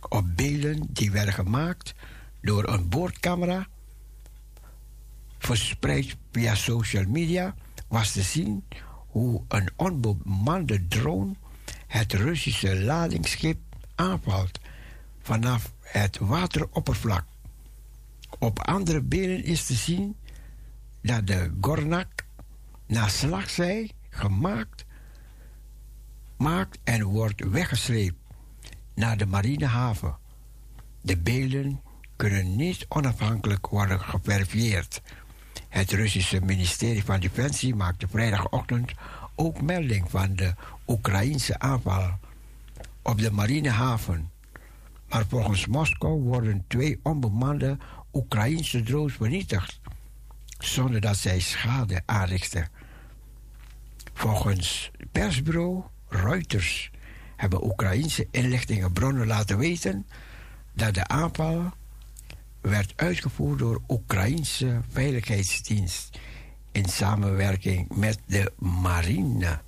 Op beelden die werden gemaakt door een boordcamera, verspreid via social media, was te zien hoe een onbemande drone het Russische ladingsschip aanvalt vanaf het wateroppervlak. Op andere beelden is te zien dat de Gornak na slagzij gemaakt maakt en wordt weggesleept naar de marinehaven. De beelden kunnen niet onafhankelijk worden geverifieerd. Het Russische ministerie van Defensie maakte vrijdagochtend ook melding van de Oekraïnse aanval op de marinehaven. Maar volgens Moskou worden twee onbemande Oekraïnse drones vernietigd, zonder dat zij schade aanrichten. Volgens persbureau Reuters hebben Oekraïnse inlichtingenbronnen laten weten dat de aanval werd uitgevoerd door Oekraïnse veiligheidsdienst in samenwerking met de marine.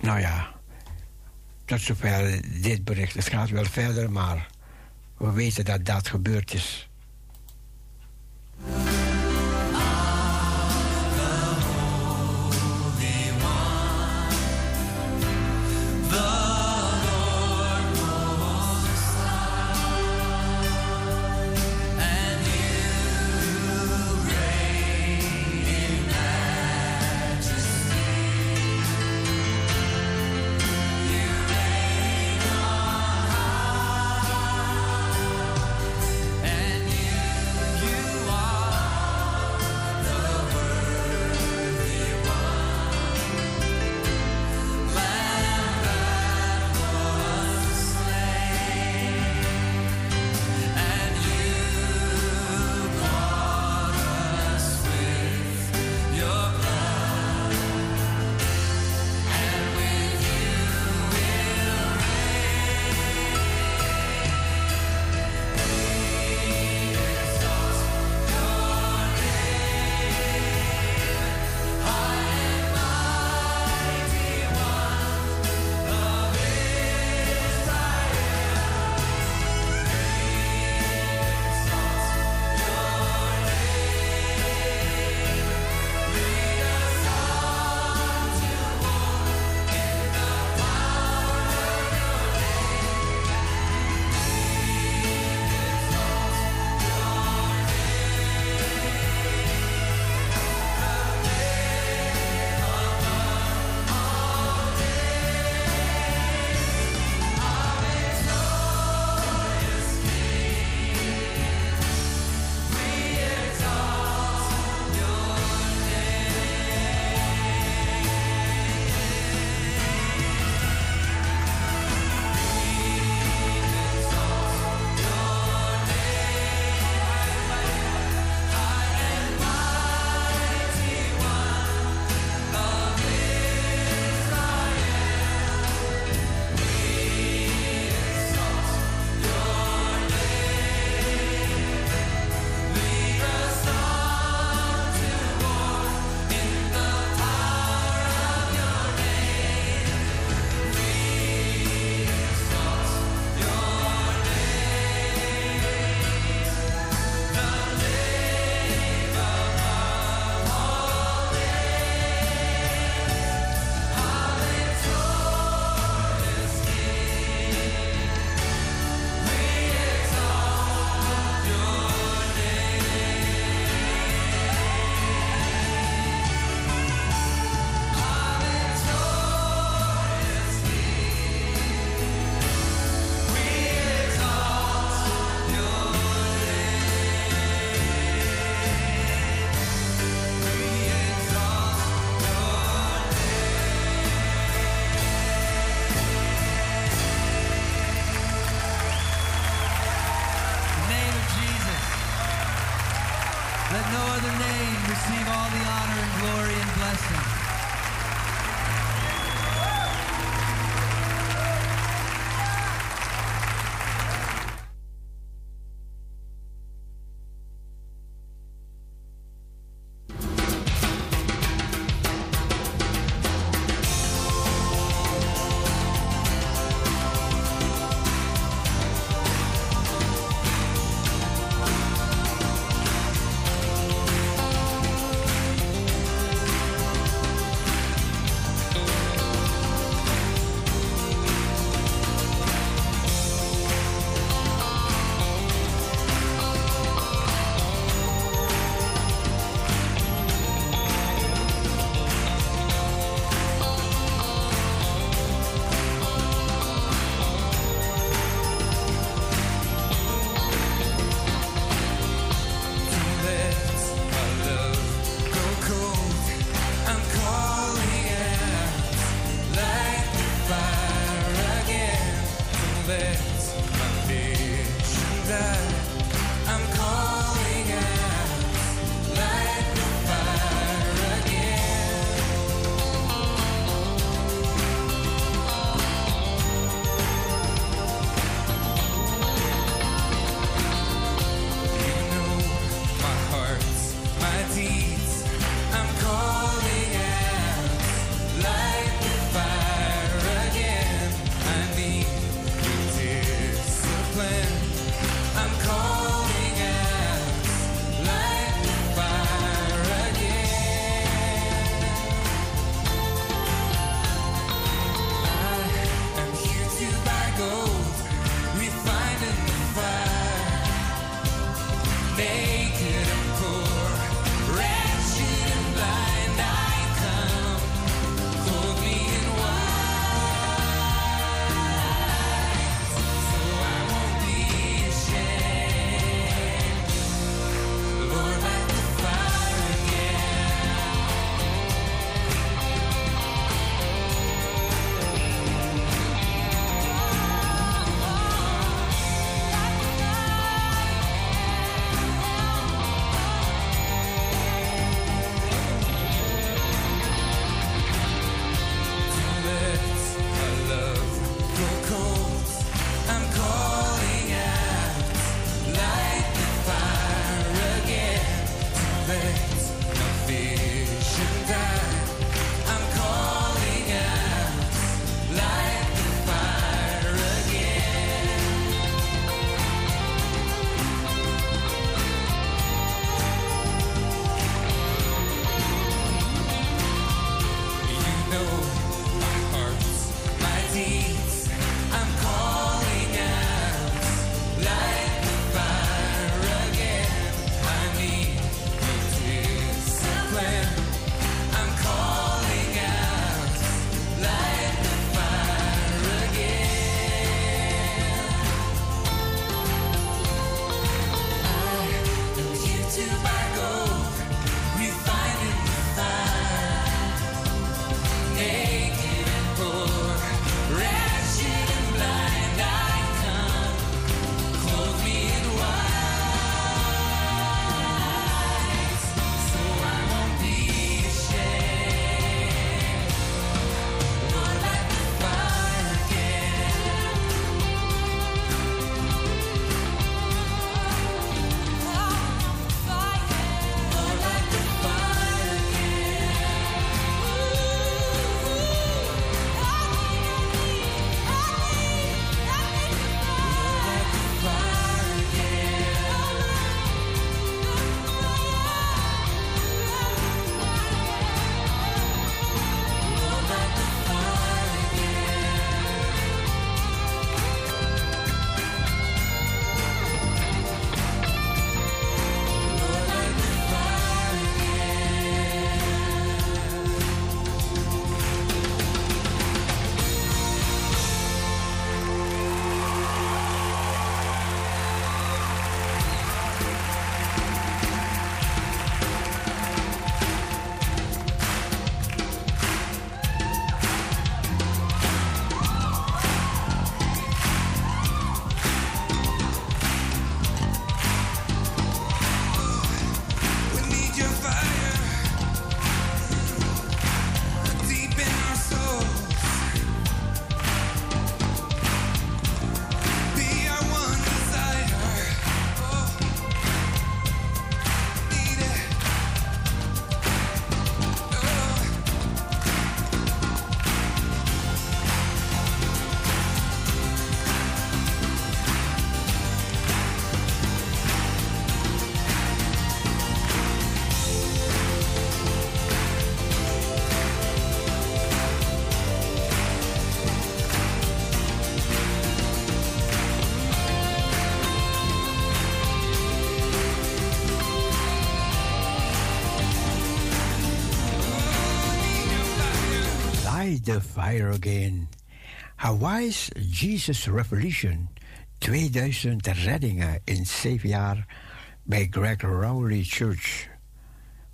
Nou ja, tot zover dit bericht. Het gaat wel verder, maar we weten dat dat gebeurd is. The fire again. Hawaii's Jesus Revolution. 2000 reddingen in zeven jaar bij Greg Rowley Church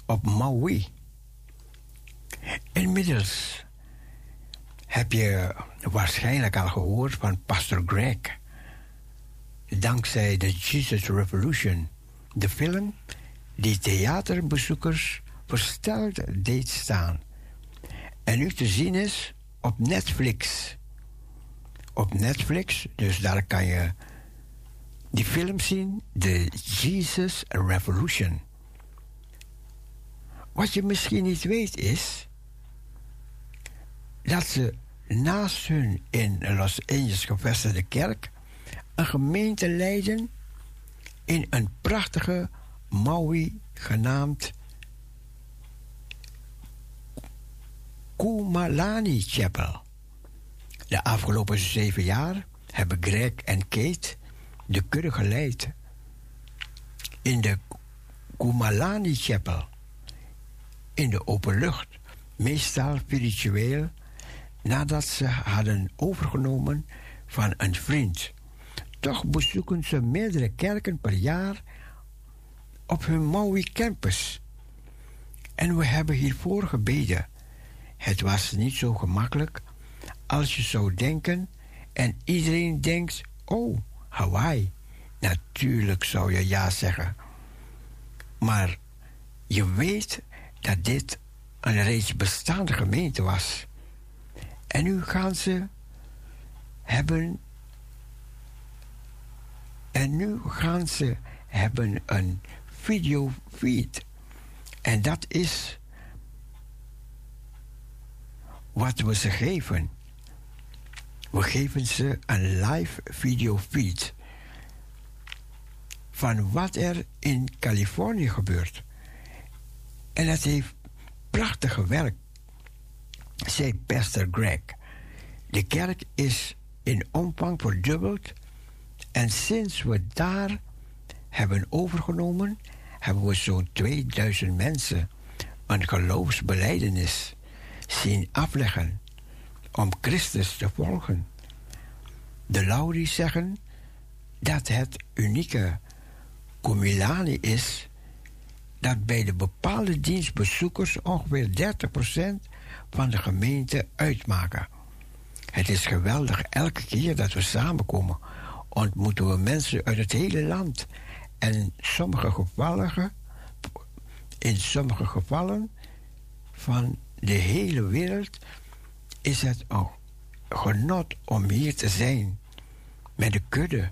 op Maui. Inmiddels heb je waarschijnlijk al gehoord van Pastor Greg. Dankzij de Jesus Revolution, de film die theaterbezoekers versteld deed staan. En nu te zien is op Netflix. Op Netflix, dus daar kan je die film zien, de Jesus Revolution. Wat je misschien niet weet is dat ze naast hun in Los Angeles gevestigde kerk een gemeente leiden in een prachtige Maui genaamd Kumalani Chapel. De afgelopen zeven jaar hebben Greg en Kate de kudde geleid in de Kumalani Chapel in de open lucht, meestal spiritueel, nadat ze hadden overgenomen van een vriend. Toch bezoeken ze meerdere kerken per jaar op hun Maui campus. En we hebben hiervoor gebeden. Het was niet zo gemakkelijk als je zou denken en iedereen denkt: oh, Hawaii. Natuurlijk zou je ja zeggen. Maar je weet dat dit een reeds bestaande gemeente was. En nu gaan ze hebben. En nu gaan ze hebben een videofeed. En dat is wat we ze geven. We geven ze een live videofeed van wat er in Californië gebeurt. En het heeft prachtig gewerkt, zei Pastor Greg. De kerk is in omvang verdubbeld en sinds we daar hebben overgenomen, hebben we zo'n 2000 mensen een geloofsbeleidenis zien afleggen om Christus te volgen. De Lauries zeggen dat het unieke Kumilani is dat bij de bepaalde dienstbezoekers ongeveer 30% van de gemeente uitmaken. Het is geweldig, elke keer dat we samenkomen, ontmoeten we mensen uit het hele land. En in sommige gevallen, in sommige gevallen van de hele wereld is het een genot om hier te zijn met de kudde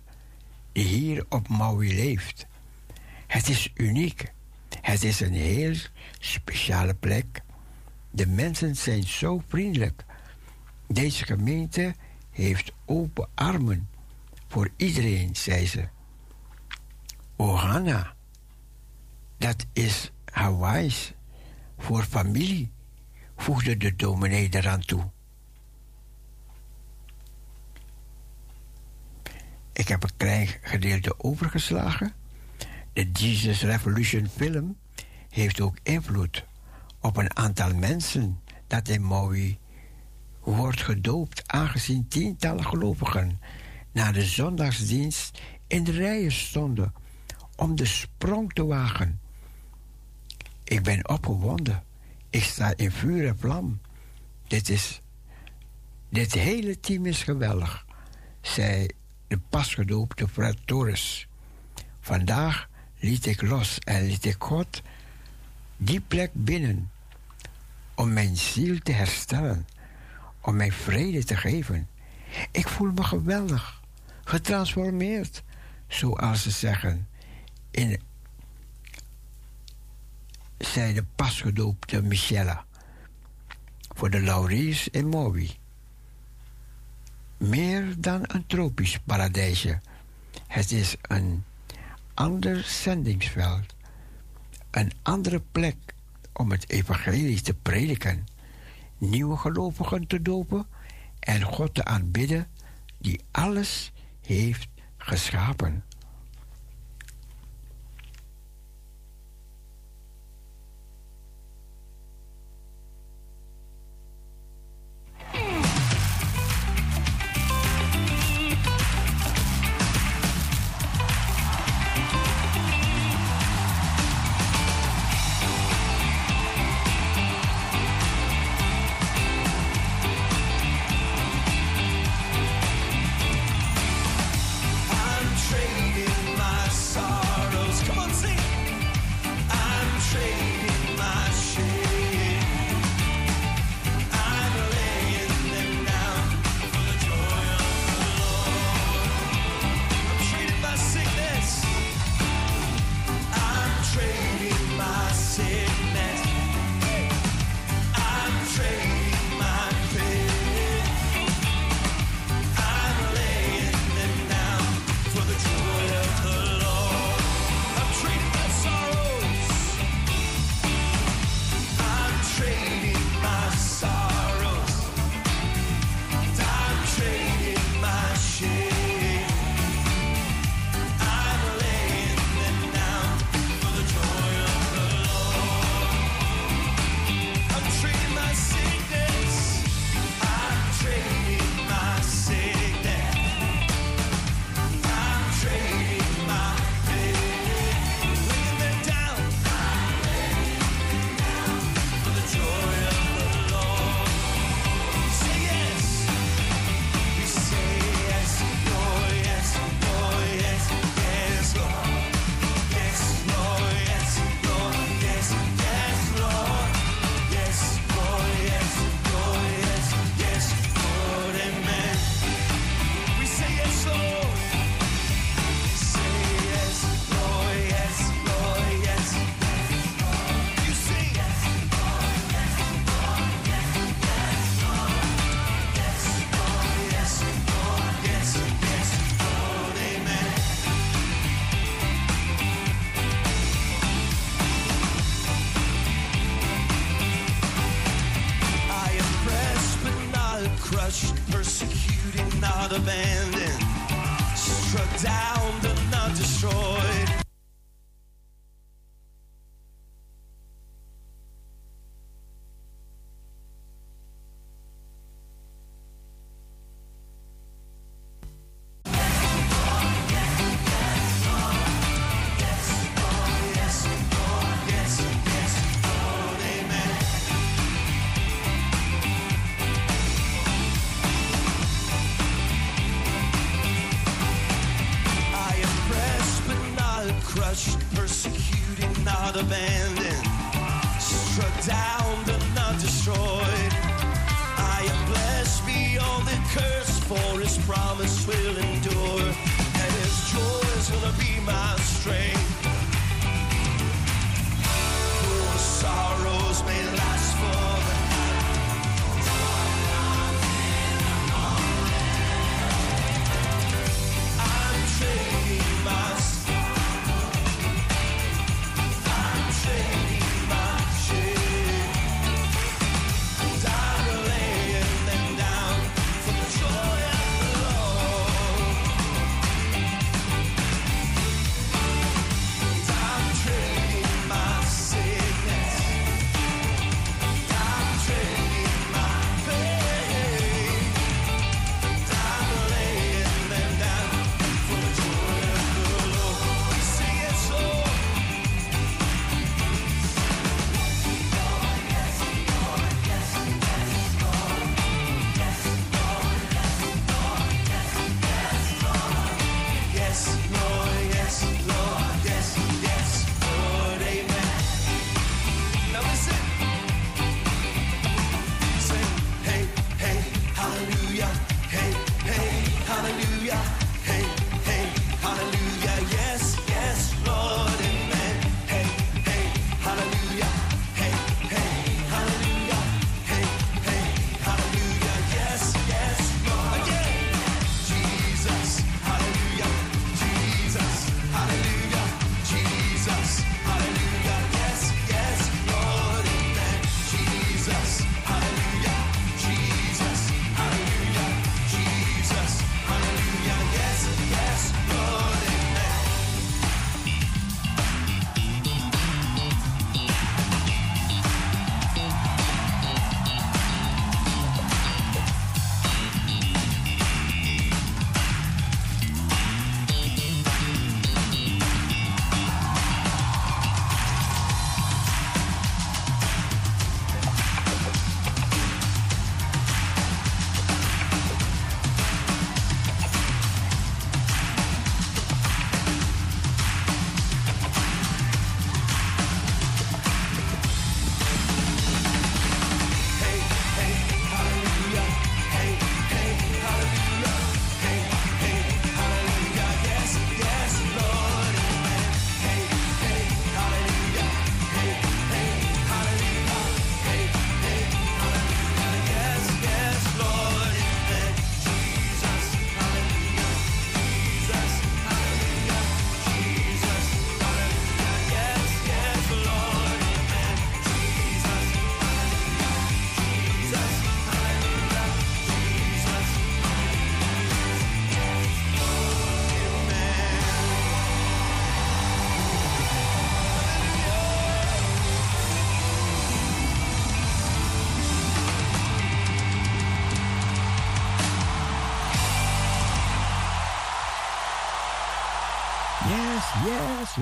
die hier op Maui leeft. Het is uniek. Het is een heel speciale plek. De mensen zijn zo vriendelijk. Deze gemeente heeft open armen voor iedereen, zei ze. Ohana, dat is Hawaii's voor familie, voegde de dominee eraan toe. Ik heb een klein gedeelte overgeslagen. De Jesus Revolution film heeft ook invloed op een aantal mensen dat in Maui wordt gedoopt, aangezien tientallen gelovigen na de zondagsdienst in de rijen stonden om de sprong te wagen. Ik ben opgewonden. Ik sta in vuur en vlam. Dit is. Dit hele team is geweldig, zei de pasgedoopte Fred Torres. Vandaag liet ik los en liet ik God die plek binnen om mijn ziel te herstellen, om mij vrede te geven. Ik voel me geweldig, getransformeerd, zoals ze zeggen, in, zei de pasgedoopte Michelle voor de Lauries in Mobi. Meer dan een tropisch paradijsje. Het is een ander zendingsveld. Een andere plek om het evangelie te prediken. Nieuwe gelovigen te dopen en God te aanbidden die alles heeft geschapen.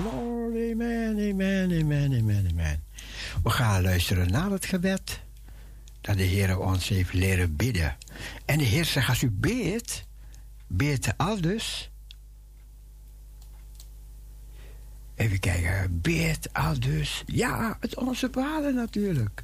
Lord, amen, amen, amen, amen, amen. We gaan luisteren naar het gebed dat de Heer ons heeft leren bidden. En de Heer zegt, als u beet, beet al dus. Even kijken, beet al dus. Ja, het onze vader natuurlijk.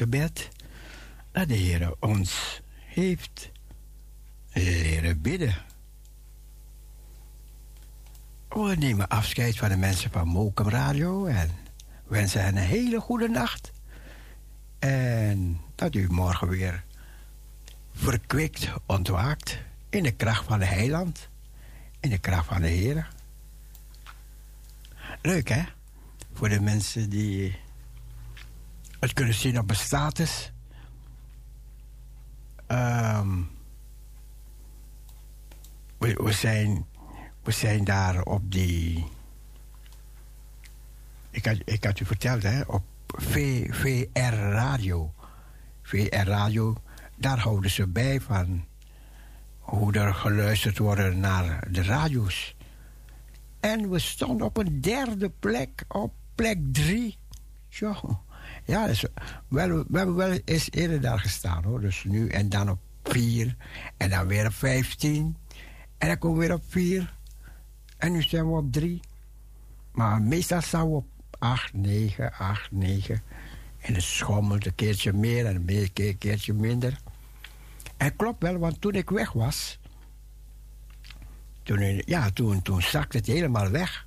Gebed dat de Heer ons heeft leren bidden. We nemen afscheid van de mensen van Mokum Radio en wensen hen een hele goede nacht. En dat u morgen weer verkwikt ontwaakt in de kracht van de heiland, in de kracht van de Heer. Leuk hè? Voor de mensen die het kunnen zien op een status. Ehm, we, we, zijn, we zijn daar op die. Ik had, ik had u verteld, hè, op v, VR Radio. VR Radio, daar houden ze bij van hoe er geluisterd wordt naar de radio's. En we stonden op een derde plek, op plek drie. Zo. Ja, dus, wel, we hebben wel eens eerder daar gestaan hoor. Dus nu en dan op vier. En dan weer op vijftien. En dan komen we weer op vier. En nu zijn we op drie. Maar meestal staan we op acht, negen, acht, negen. En het schommelt een keertje meer en een keer- keertje minder. En klopt wel, want toen ik weg was. Toen, ja, toen, toen zakte het helemaal weg.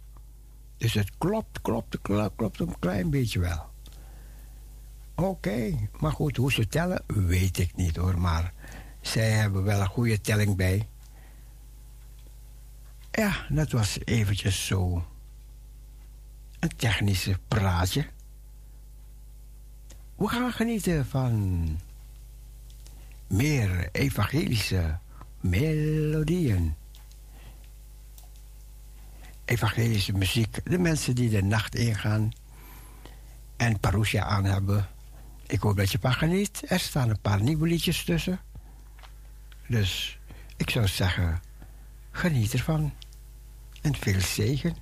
Dus het klopt, klopt, klopt, klopt een klein beetje wel. Oké, maar goed, hoe ze tellen, weet ik niet hoor. Maar zij hebben wel een goede telling bij. Ja, dat was eventjes zo een technische praatje. We gaan genieten van meer evangelische melodieën. Evangelische muziek. De mensen die de nacht ingaan en parousia aan hebben. Ik hoop dat je van geniet. Er staan een paar nieuwe liedjes tussen. Dus ik zou zeggen, geniet ervan. En veel zegen.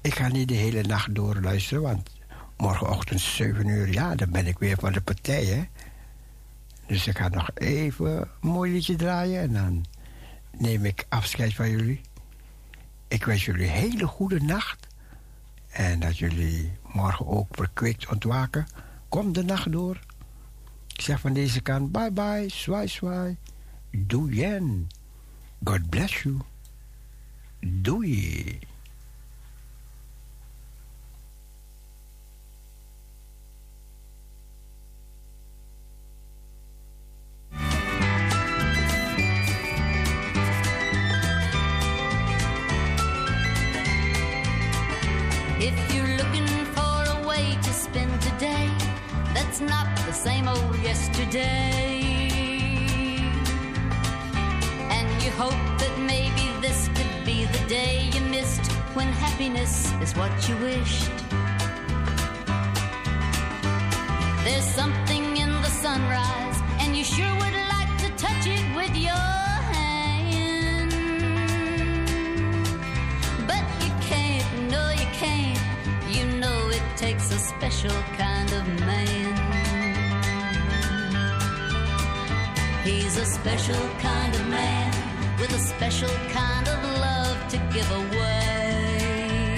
Ik ga niet de hele nacht door luisteren, want morgenochtend 7 uur, ja, dan ben ik weer van de partij, hè. Dus ik ga nog even een mooi liedje draaien en dan neem ik afscheid van jullie. Ik wens jullie een hele goede nacht. En dat jullie morgen ook verkwikt ontwaken. Kom de nacht door. Ik zeg van deze kant bye bye, zwaai zwaai. Doei. God bless you. Doei. If you're looking that's not the same old yesterday. And you hope that maybe this could be the day you missed when happiness is what you wished. There's something in the sunrise, and you sure would like to touch it with your hand. But you can't, no, you can't. You know it takes a special kind of man. He's a special kind of man with a special kind of love to give away.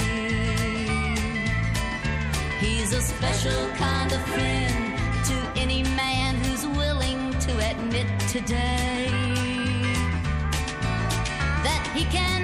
He's a special kind of friend to any man who's willing to admit today that he can